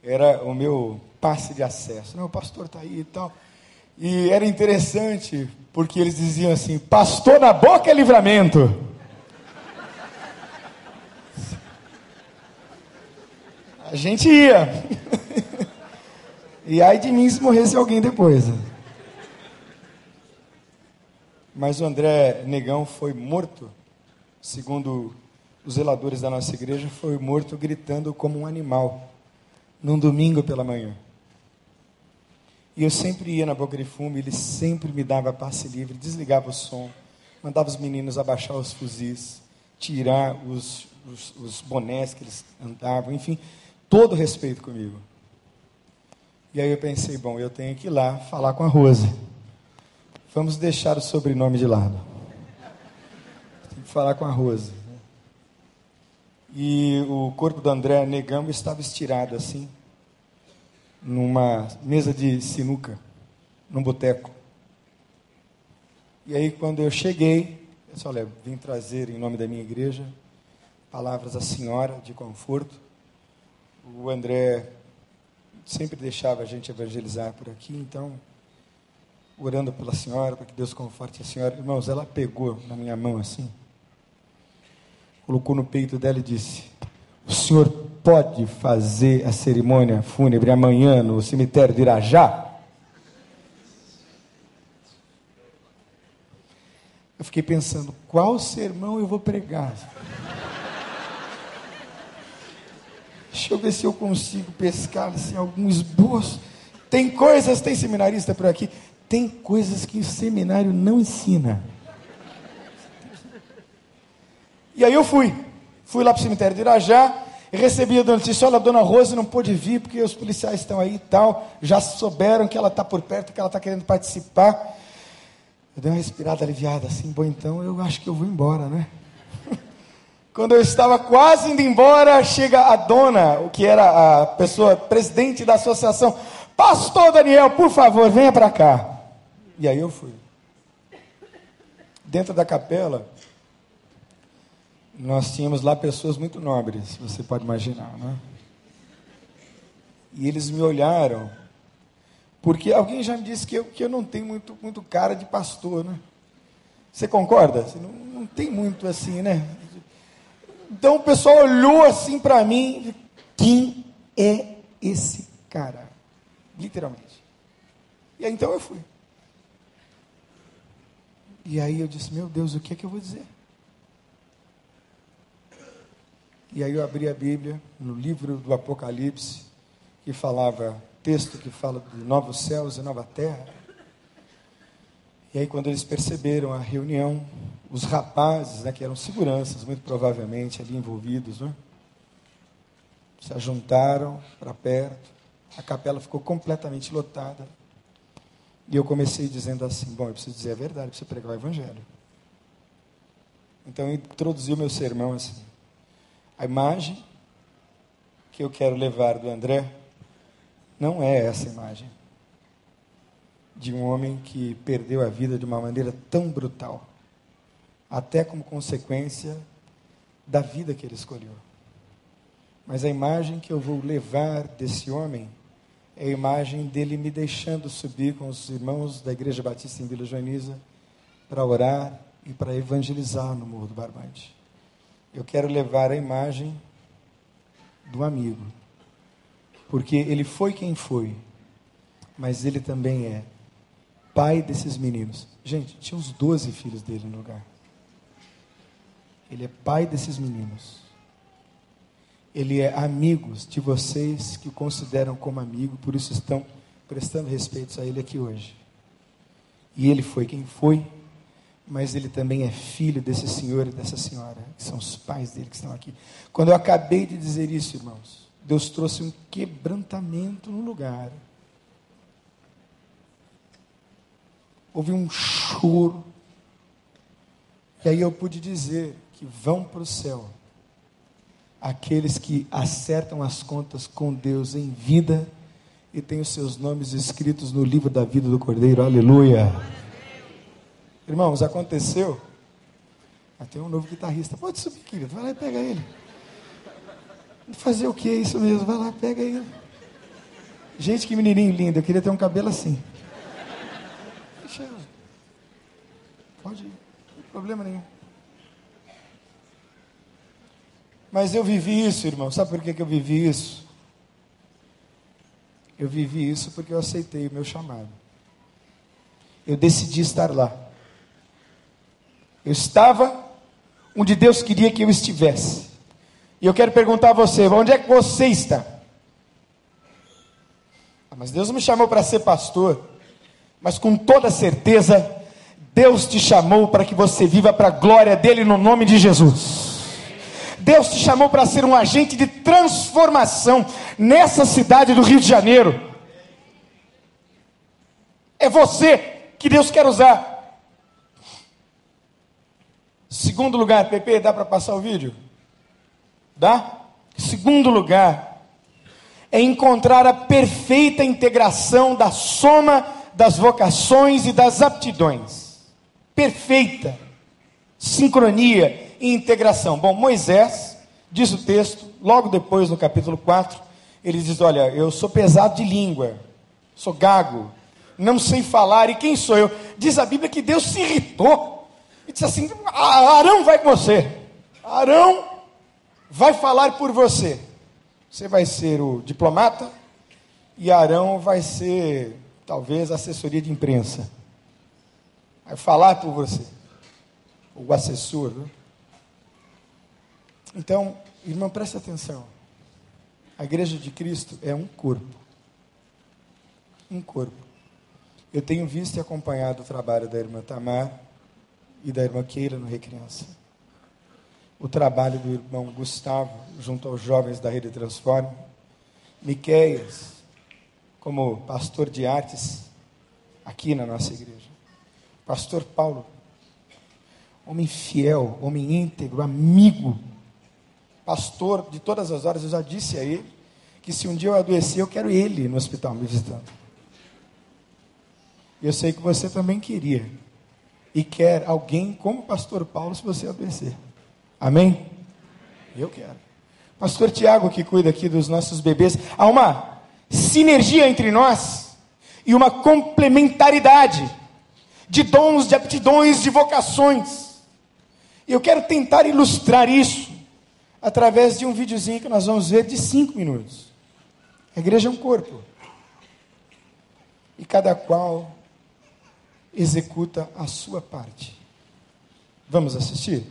Era o meu passe de acesso. Não, o pastor está aí e tal. E era interessante, porque eles diziam assim: Pastor na boca é livramento. A gente ia. E ai de mim se morresse alguém depois. Mas o André Negão foi morto, segundo os zeladores da nossa igreja, foi morto gritando como um animal, num domingo pela manhã. E eu sempre ia na boca de fumo, ele sempre me dava passe livre, desligava o som, mandava os meninos abaixar os fuzis, tirar os, os, os bonés que eles andavam, enfim, todo respeito comigo. E aí eu pensei, bom, eu tenho que ir lá falar com a Rose. Vamos deixar o sobrenome de lado. Tenho que falar com a Rose. E o corpo do André Negamba estava estirado assim, numa mesa de sinuca, num boteco. E aí quando eu cheguei, eu disse, olha, vim trazer em nome da minha igreja palavras à senhora de conforto. O André sempre deixava a gente evangelizar por aqui, então, orando pela senhora, para que Deus conforte a senhora. Irmãos, ela pegou na minha mão assim, colocou no peito dela e disse: O senhor pode fazer a cerimônia fúnebre amanhã no cemitério de Irajá? Eu fiquei pensando, qual sermão eu vou pregar? Deixa eu ver se eu consigo pescar assim, algum esboço. Tem coisas, tem seminarista por aqui, tem coisas que o seminário não ensina. E aí eu fui. Fui lá para o cemitério de Irajá, recebi a notícia, olha, a dona Rose não pôde vir, porque os policiais estão aí e tal, já souberam que ela está por perto, que ela está querendo participar. Eu dei uma respirada aliviada, assim, bom, então eu acho que eu vou embora, né? Quando eu estava quase indo embora, chega a dona, o que era a pessoa, presidente da associação. Pastor Daniel, por favor, venha para cá. E aí eu fui. Dentro da capela, nós tínhamos lá pessoas muito nobres, você pode imaginar, né? E eles me olharam, porque alguém já me disse que eu, que eu não tenho muito, muito cara de pastor, né? Você concorda? Você não, não tem muito assim, né? Então o pessoal olhou assim para mim, quem é esse cara? Literalmente. E aí então eu fui. E aí eu disse, meu Deus, o que é que eu vou dizer? E aí eu abri a Bíblia no livro do Apocalipse, que falava, texto que fala de novos céus e nova terra. E aí quando eles perceberam a reunião, os rapazes, né, que eram seguranças, muito provavelmente ali envolvidos, né, se ajuntaram para perto, a capela ficou completamente lotada. E eu comecei dizendo assim: bom, eu preciso dizer a verdade, preciso pregar o Evangelho. Então eu introduzi o meu sermão assim. A imagem que eu quero levar do André não é essa imagem de um homem que perdeu a vida de uma maneira tão brutal até como consequência da vida que ele escolheu. Mas a imagem que eu vou levar desse homem é a imagem dele me deixando subir com os irmãos da Igreja Batista em Vila Joaniza para orar e para evangelizar no Morro do Barbante. Eu quero levar a imagem do amigo, porque ele foi quem foi, mas ele também é pai desses meninos. Gente, tinha uns 12 filhos dele no lugar. Ele é pai desses meninos. Ele é amigos de vocês que o consideram como amigo, por isso estão prestando respeito a ele aqui hoje. E ele foi quem foi, mas ele também é filho desse senhor e dessa senhora, que são os pais dele que estão aqui. Quando eu acabei de dizer isso, irmãos, Deus trouxe um quebrantamento no lugar. Houve um choro. E aí eu pude dizer: que vão para o céu, aqueles que acertam as contas com Deus em vida e tem os seus nomes escritos no livro da vida do Cordeiro. Aleluia. Irmãos, aconteceu. Tem um novo guitarrista. Pode subir, querido. Vai lá e pega ele. Fazer o que isso mesmo? Vai lá, pega ele. Gente, que menininho lindo. Eu queria ter um cabelo assim. Deixa Pode ir. Não tem problema nenhum. Mas eu vivi isso, irmão. Sabe por que, que eu vivi isso? Eu vivi isso porque eu aceitei o meu chamado. Eu decidi estar lá. Eu estava onde Deus queria que eu estivesse. E eu quero perguntar a você: onde é que você está? Ah, mas Deus me chamou para ser pastor. Mas com toda certeza, Deus te chamou para que você viva para a glória dele no nome de Jesus. Deus te chamou para ser um agente de transformação nessa cidade do Rio de Janeiro. É você que Deus quer usar. Segundo lugar, Pepe, dá para passar o vídeo? Dá? Segundo lugar, é encontrar a perfeita integração da soma das vocações e das aptidões. Perfeita sincronia e integração. Bom, Moisés, diz o texto, logo depois no capítulo 4, ele diz: Olha, eu sou pesado de língua, sou gago, não sei falar, e quem sou eu? Diz a Bíblia que Deus se irritou disse assim: Arão vai com você, Arão vai falar por você. Você vai ser o diplomata e Arão vai ser, talvez, assessoria de imprensa. Vai falar por você, o assessor. Né? Então, irmão, preste atenção. A igreja de Cristo é um corpo. Um corpo. Eu tenho visto e acompanhado o trabalho da irmã Tamar e da irmã Keila no Recriança. O trabalho do irmão Gustavo, junto aos jovens da Rede Transforme. Miqueias, como pastor de artes, aqui na nossa igreja. Pastor Paulo, homem fiel, homem íntegro, amigo, pastor de todas as horas. Eu já disse a ele que se um dia eu adoecer, eu quero ele no hospital me visitando. Eu sei que você também queria. E quer alguém como o pastor Paulo se você adoecer. Amém? Eu quero. Pastor Tiago, que cuida aqui dos nossos bebês. Há uma sinergia entre nós e uma complementaridade de dons, de aptidões, de vocações. E eu quero tentar ilustrar isso através de um videozinho que nós vamos ver de cinco minutos. A igreja é um corpo. E cada qual executa a sua parte. Vamos assistir?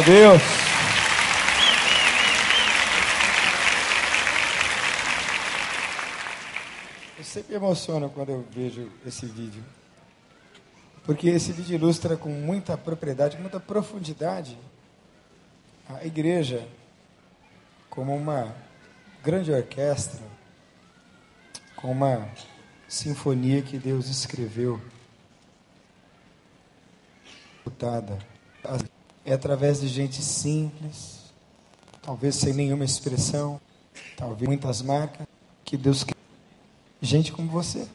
A Deus. Eu sempre emociono quando eu vejo esse vídeo. Porque esse vídeo ilustra com muita propriedade, com muita profundidade, a igreja como uma grande orquestra, com uma sinfonia que Deus escreveu, é através de gente simples, talvez sem nenhuma expressão, talvez muitas marcas, que Deus quer. Gente como você.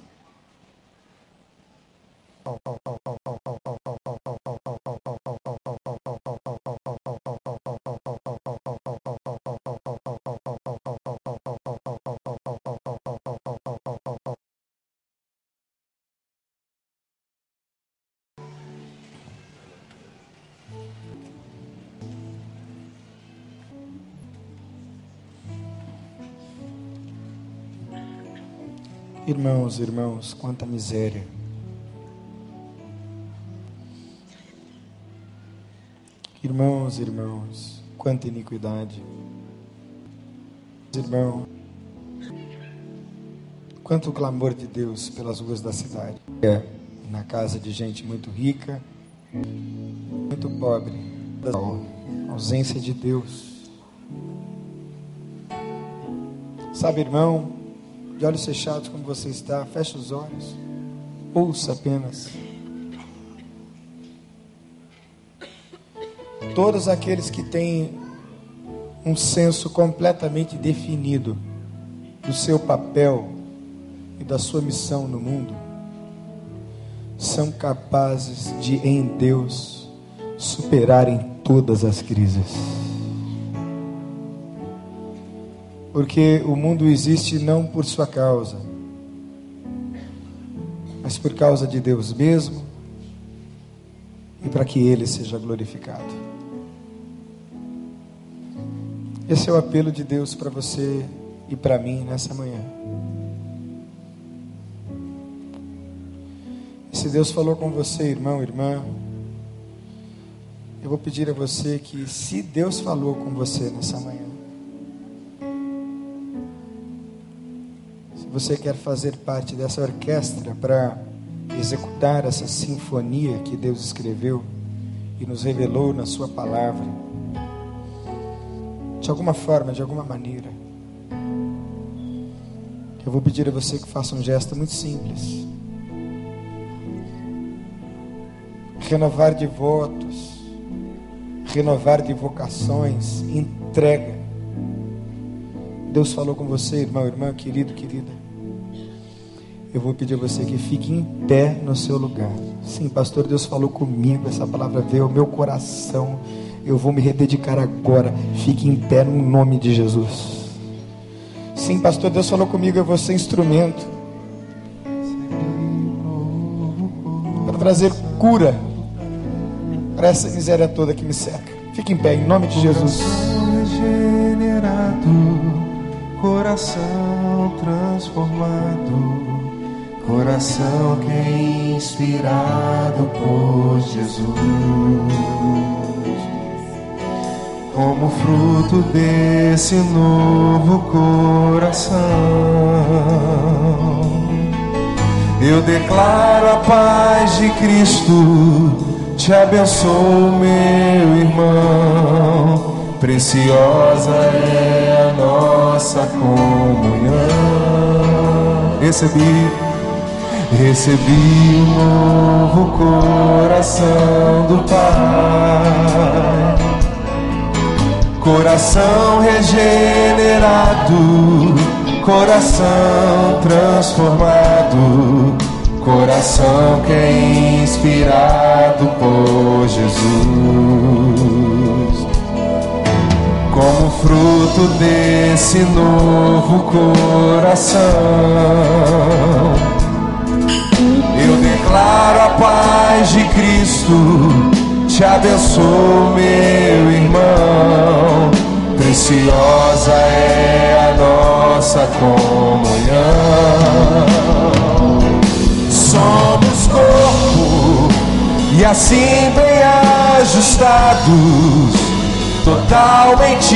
Irmãos, irmãos, quanta miséria. Irmãos, irmãos, quanta iniquidade. Irmão, quanto clamor de Deus pelas ruas da cidade. É na casa de gente muito rica, muito pobre, a ausência de Deus. Sabe, irmão, de olhos fechados como você está, feche os olhos, ouça apenas. todos aqueles que têm um senso completamente definido do seu papel e da sua missão no mundo, são capazes de, em Deus, superarem todas as crises. Porque o mundo existe não por sua causa, mas por causa de Deus mesmo e para que Ele seja glorificado. Esse é o apelo de Deus para você e para mim nessa manhã. E se Deus falou com você, irmão, irmã, eu vou pedir a você que, se Deus falou com você nessa manhã, você quer fazer parte dessa orquestra para executar essa sinfonia que Deus escreveu e nos revelou na Sua palavra, de alguma forma, de alguma maneira. Eu vou pedir a você que faça um gesto muito simples. Renovar de votos, renovar de vocações, entrega. Deus falou com você, irmão, irmã, querido, querida. Eu vou pedir a você que fique em pé no seu lugar. Sim, pastor, Deus falou comigo, essa palavra veio ao meu coração eu vou me rededicar agora. Fique em pé no nome de Jesus. Sim, pastor, Deus falou comigo, eu vou ser instrumento para trazer cura para essa miséria toda que me cerca. Fique em pé, em nome de Jesus. Coração transformado, coração que é inspirado por Jesus como fruto desse novo coração. Eu declaro a paz de Cristo, te abençoo, meu irmão. Preciosa é a nossa comunhão. Recebi, recebi um novo coração do Pai Coração regenerado, coração transformado, coração que é inspirado por Jesus. Como fruto desse novo coração, declaro a paz de Cristo te abençoo, meu irmão. Preciosa é a nossa comunhão. Somos corpo e assim bem ajustados, totalmente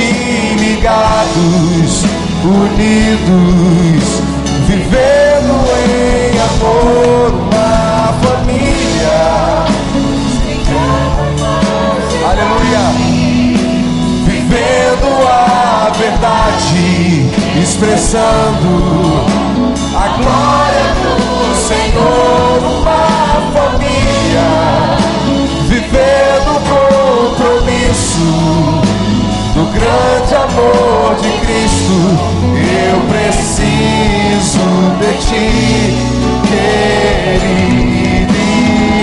ligados, unidos, vivendo em expressando a glória do Senhor, uma família vivendo o compromisso do grande amor de Cristo. Eu preciso de ti, querido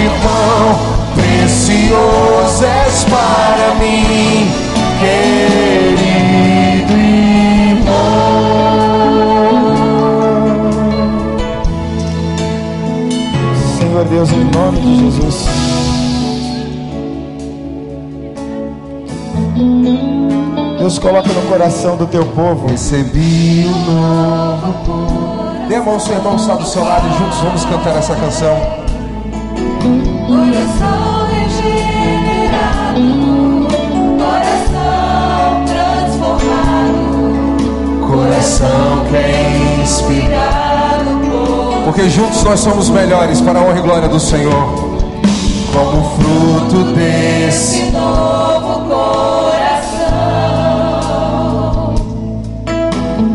irmão. Precioso és para mim, querido irmão. Deus, em nome de Jesus. Deus coloca no coração do teu povo. Recebi um novo povo. Dê a mão, seu irmão está do seu lado e juntos vamos cantar essa canção. Coração regenerado, coração transformado, Coração que é inspirado Porque juntos nós somos melhores para a honra e glória do Senhor. Como fruto desse esse novo coração.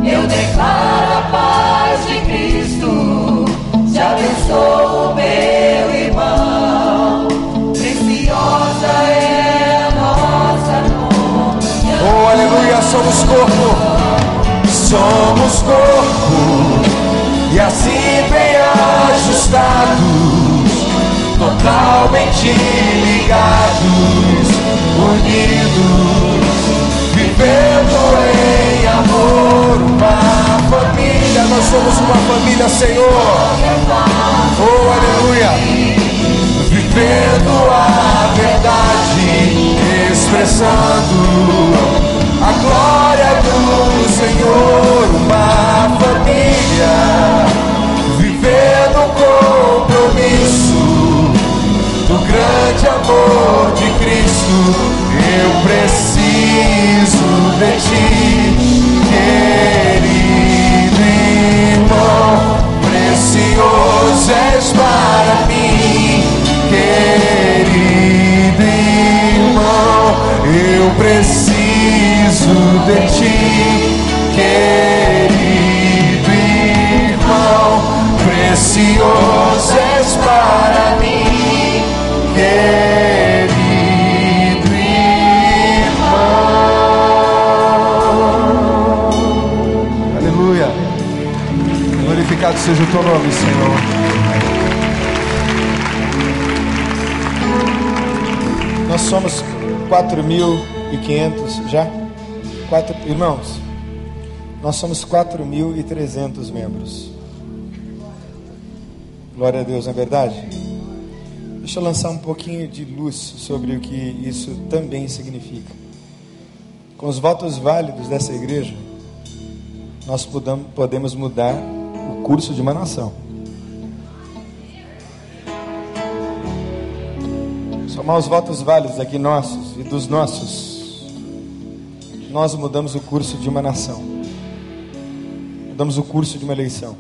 Eu declaro a paz de Cristo, te abençoo, meu irmão. Preciosa é a nossa comunhão. Oh, aleluia, somos corpo. Somos totalmente ligados, unidos, vivendo em amor, uma família. Nós somos uma família, Senhor. Oh, aleluia vivendo a verdade, expressando a glória do Senhor, preciso de ti, querido irmão, precioso és para mim, querido irmão. Aleluia. Glorificado seja o teu nome, Senhor. Nós somos 4.500 já? Quatro, irmãos, nós somos 4.300 membros. Glória a Deus, não é verdade? Deixa eu lançar um pouquinho de luz sobre o que isso também significa. Com os votos válidos dessa igreja, nós podemos mudar o curso de uma nação. Somar os votos válidos aqui nossos e dos nossos, nós mudamos o curso de uma nação. Mudamos o curso de uma eleição.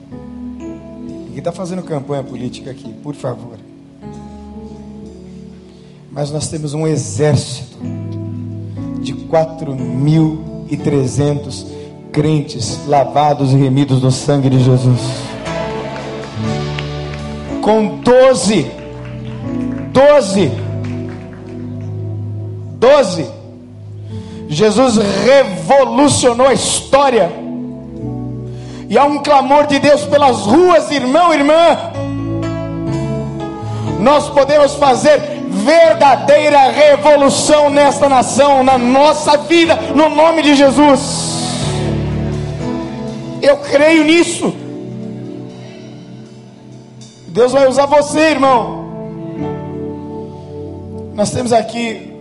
Ninguém está fazendo campanha política aqui, por favor. Mas nós temos um exército de 4.300 crentes lavados e remidos no sangue de Jesus. Com 12, 12, 12, Jesus revolucionou a história. E há um clamor de Deus pelas ruas, irmão, irmã. Nós podemos fazer verdadeira revolução nesta nação, na nossa vida, no nome de Jesus. Eu creio nisso. Deus vai usar você, irmão. Nós temos aqui,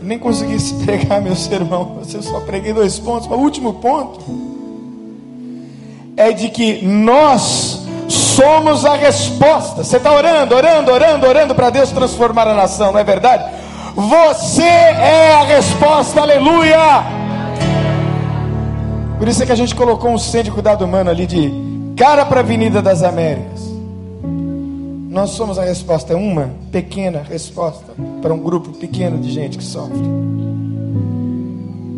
nem consegui se pregar meu sermão, eu só preguei dois pontos, mas o último ponto é de que nós somos a resposta. Você está orando, orando, orando, orando para Deus transformar a nação, não é verdade? Você é a resposta, aleluia! Por isso é que a gente colocou um centro de cuidado humano ali de cara para a Avenida das Américas. Nós somos a resposta, é uma pequena resposta para um grupo pequeno de gente que sofre.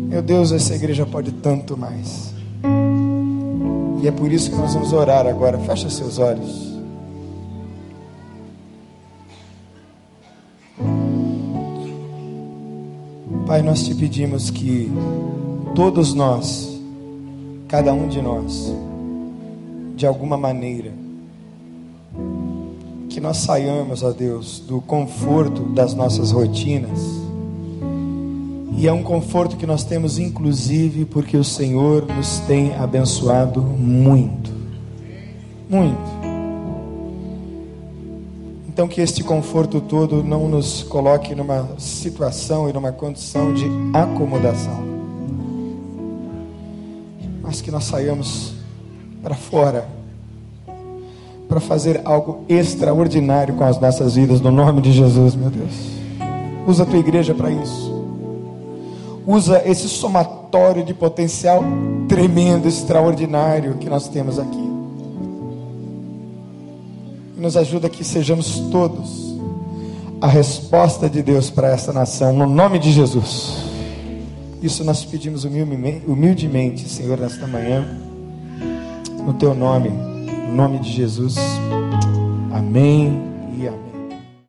Meu Deus, essa igreja pode tanto mais. E é por isso que nós vamos orar agora. Fecha seus olhos. Pai, nós te pedimos que todos nós, cada um de nós, de alguma maneira, que nós saiamos, ó Deus, do conforto das nossas rotinas. E é um conforto que nós temos, inclusive, porque o Senhor nos tem abençoado muito. Muito. Então, que este conforto todo não nos coloque numa situação e numa condição de acomodação, mas que nós saiamos para fora para fazer algo extraordinário com as nossas vidas, no nome de Jesus, meu Deus. Usa a tua igreja para isso. Usa esse somatório de potencial tremendo, extraordinário que nós temos aqui nos ajuda que sejamos todos a resposta de Deus para essa nação, no nome de Jesus. Isso nós pedimos humildemente, Senhor, nesta manhã, no teu nome, no nome de Jesus. Amém.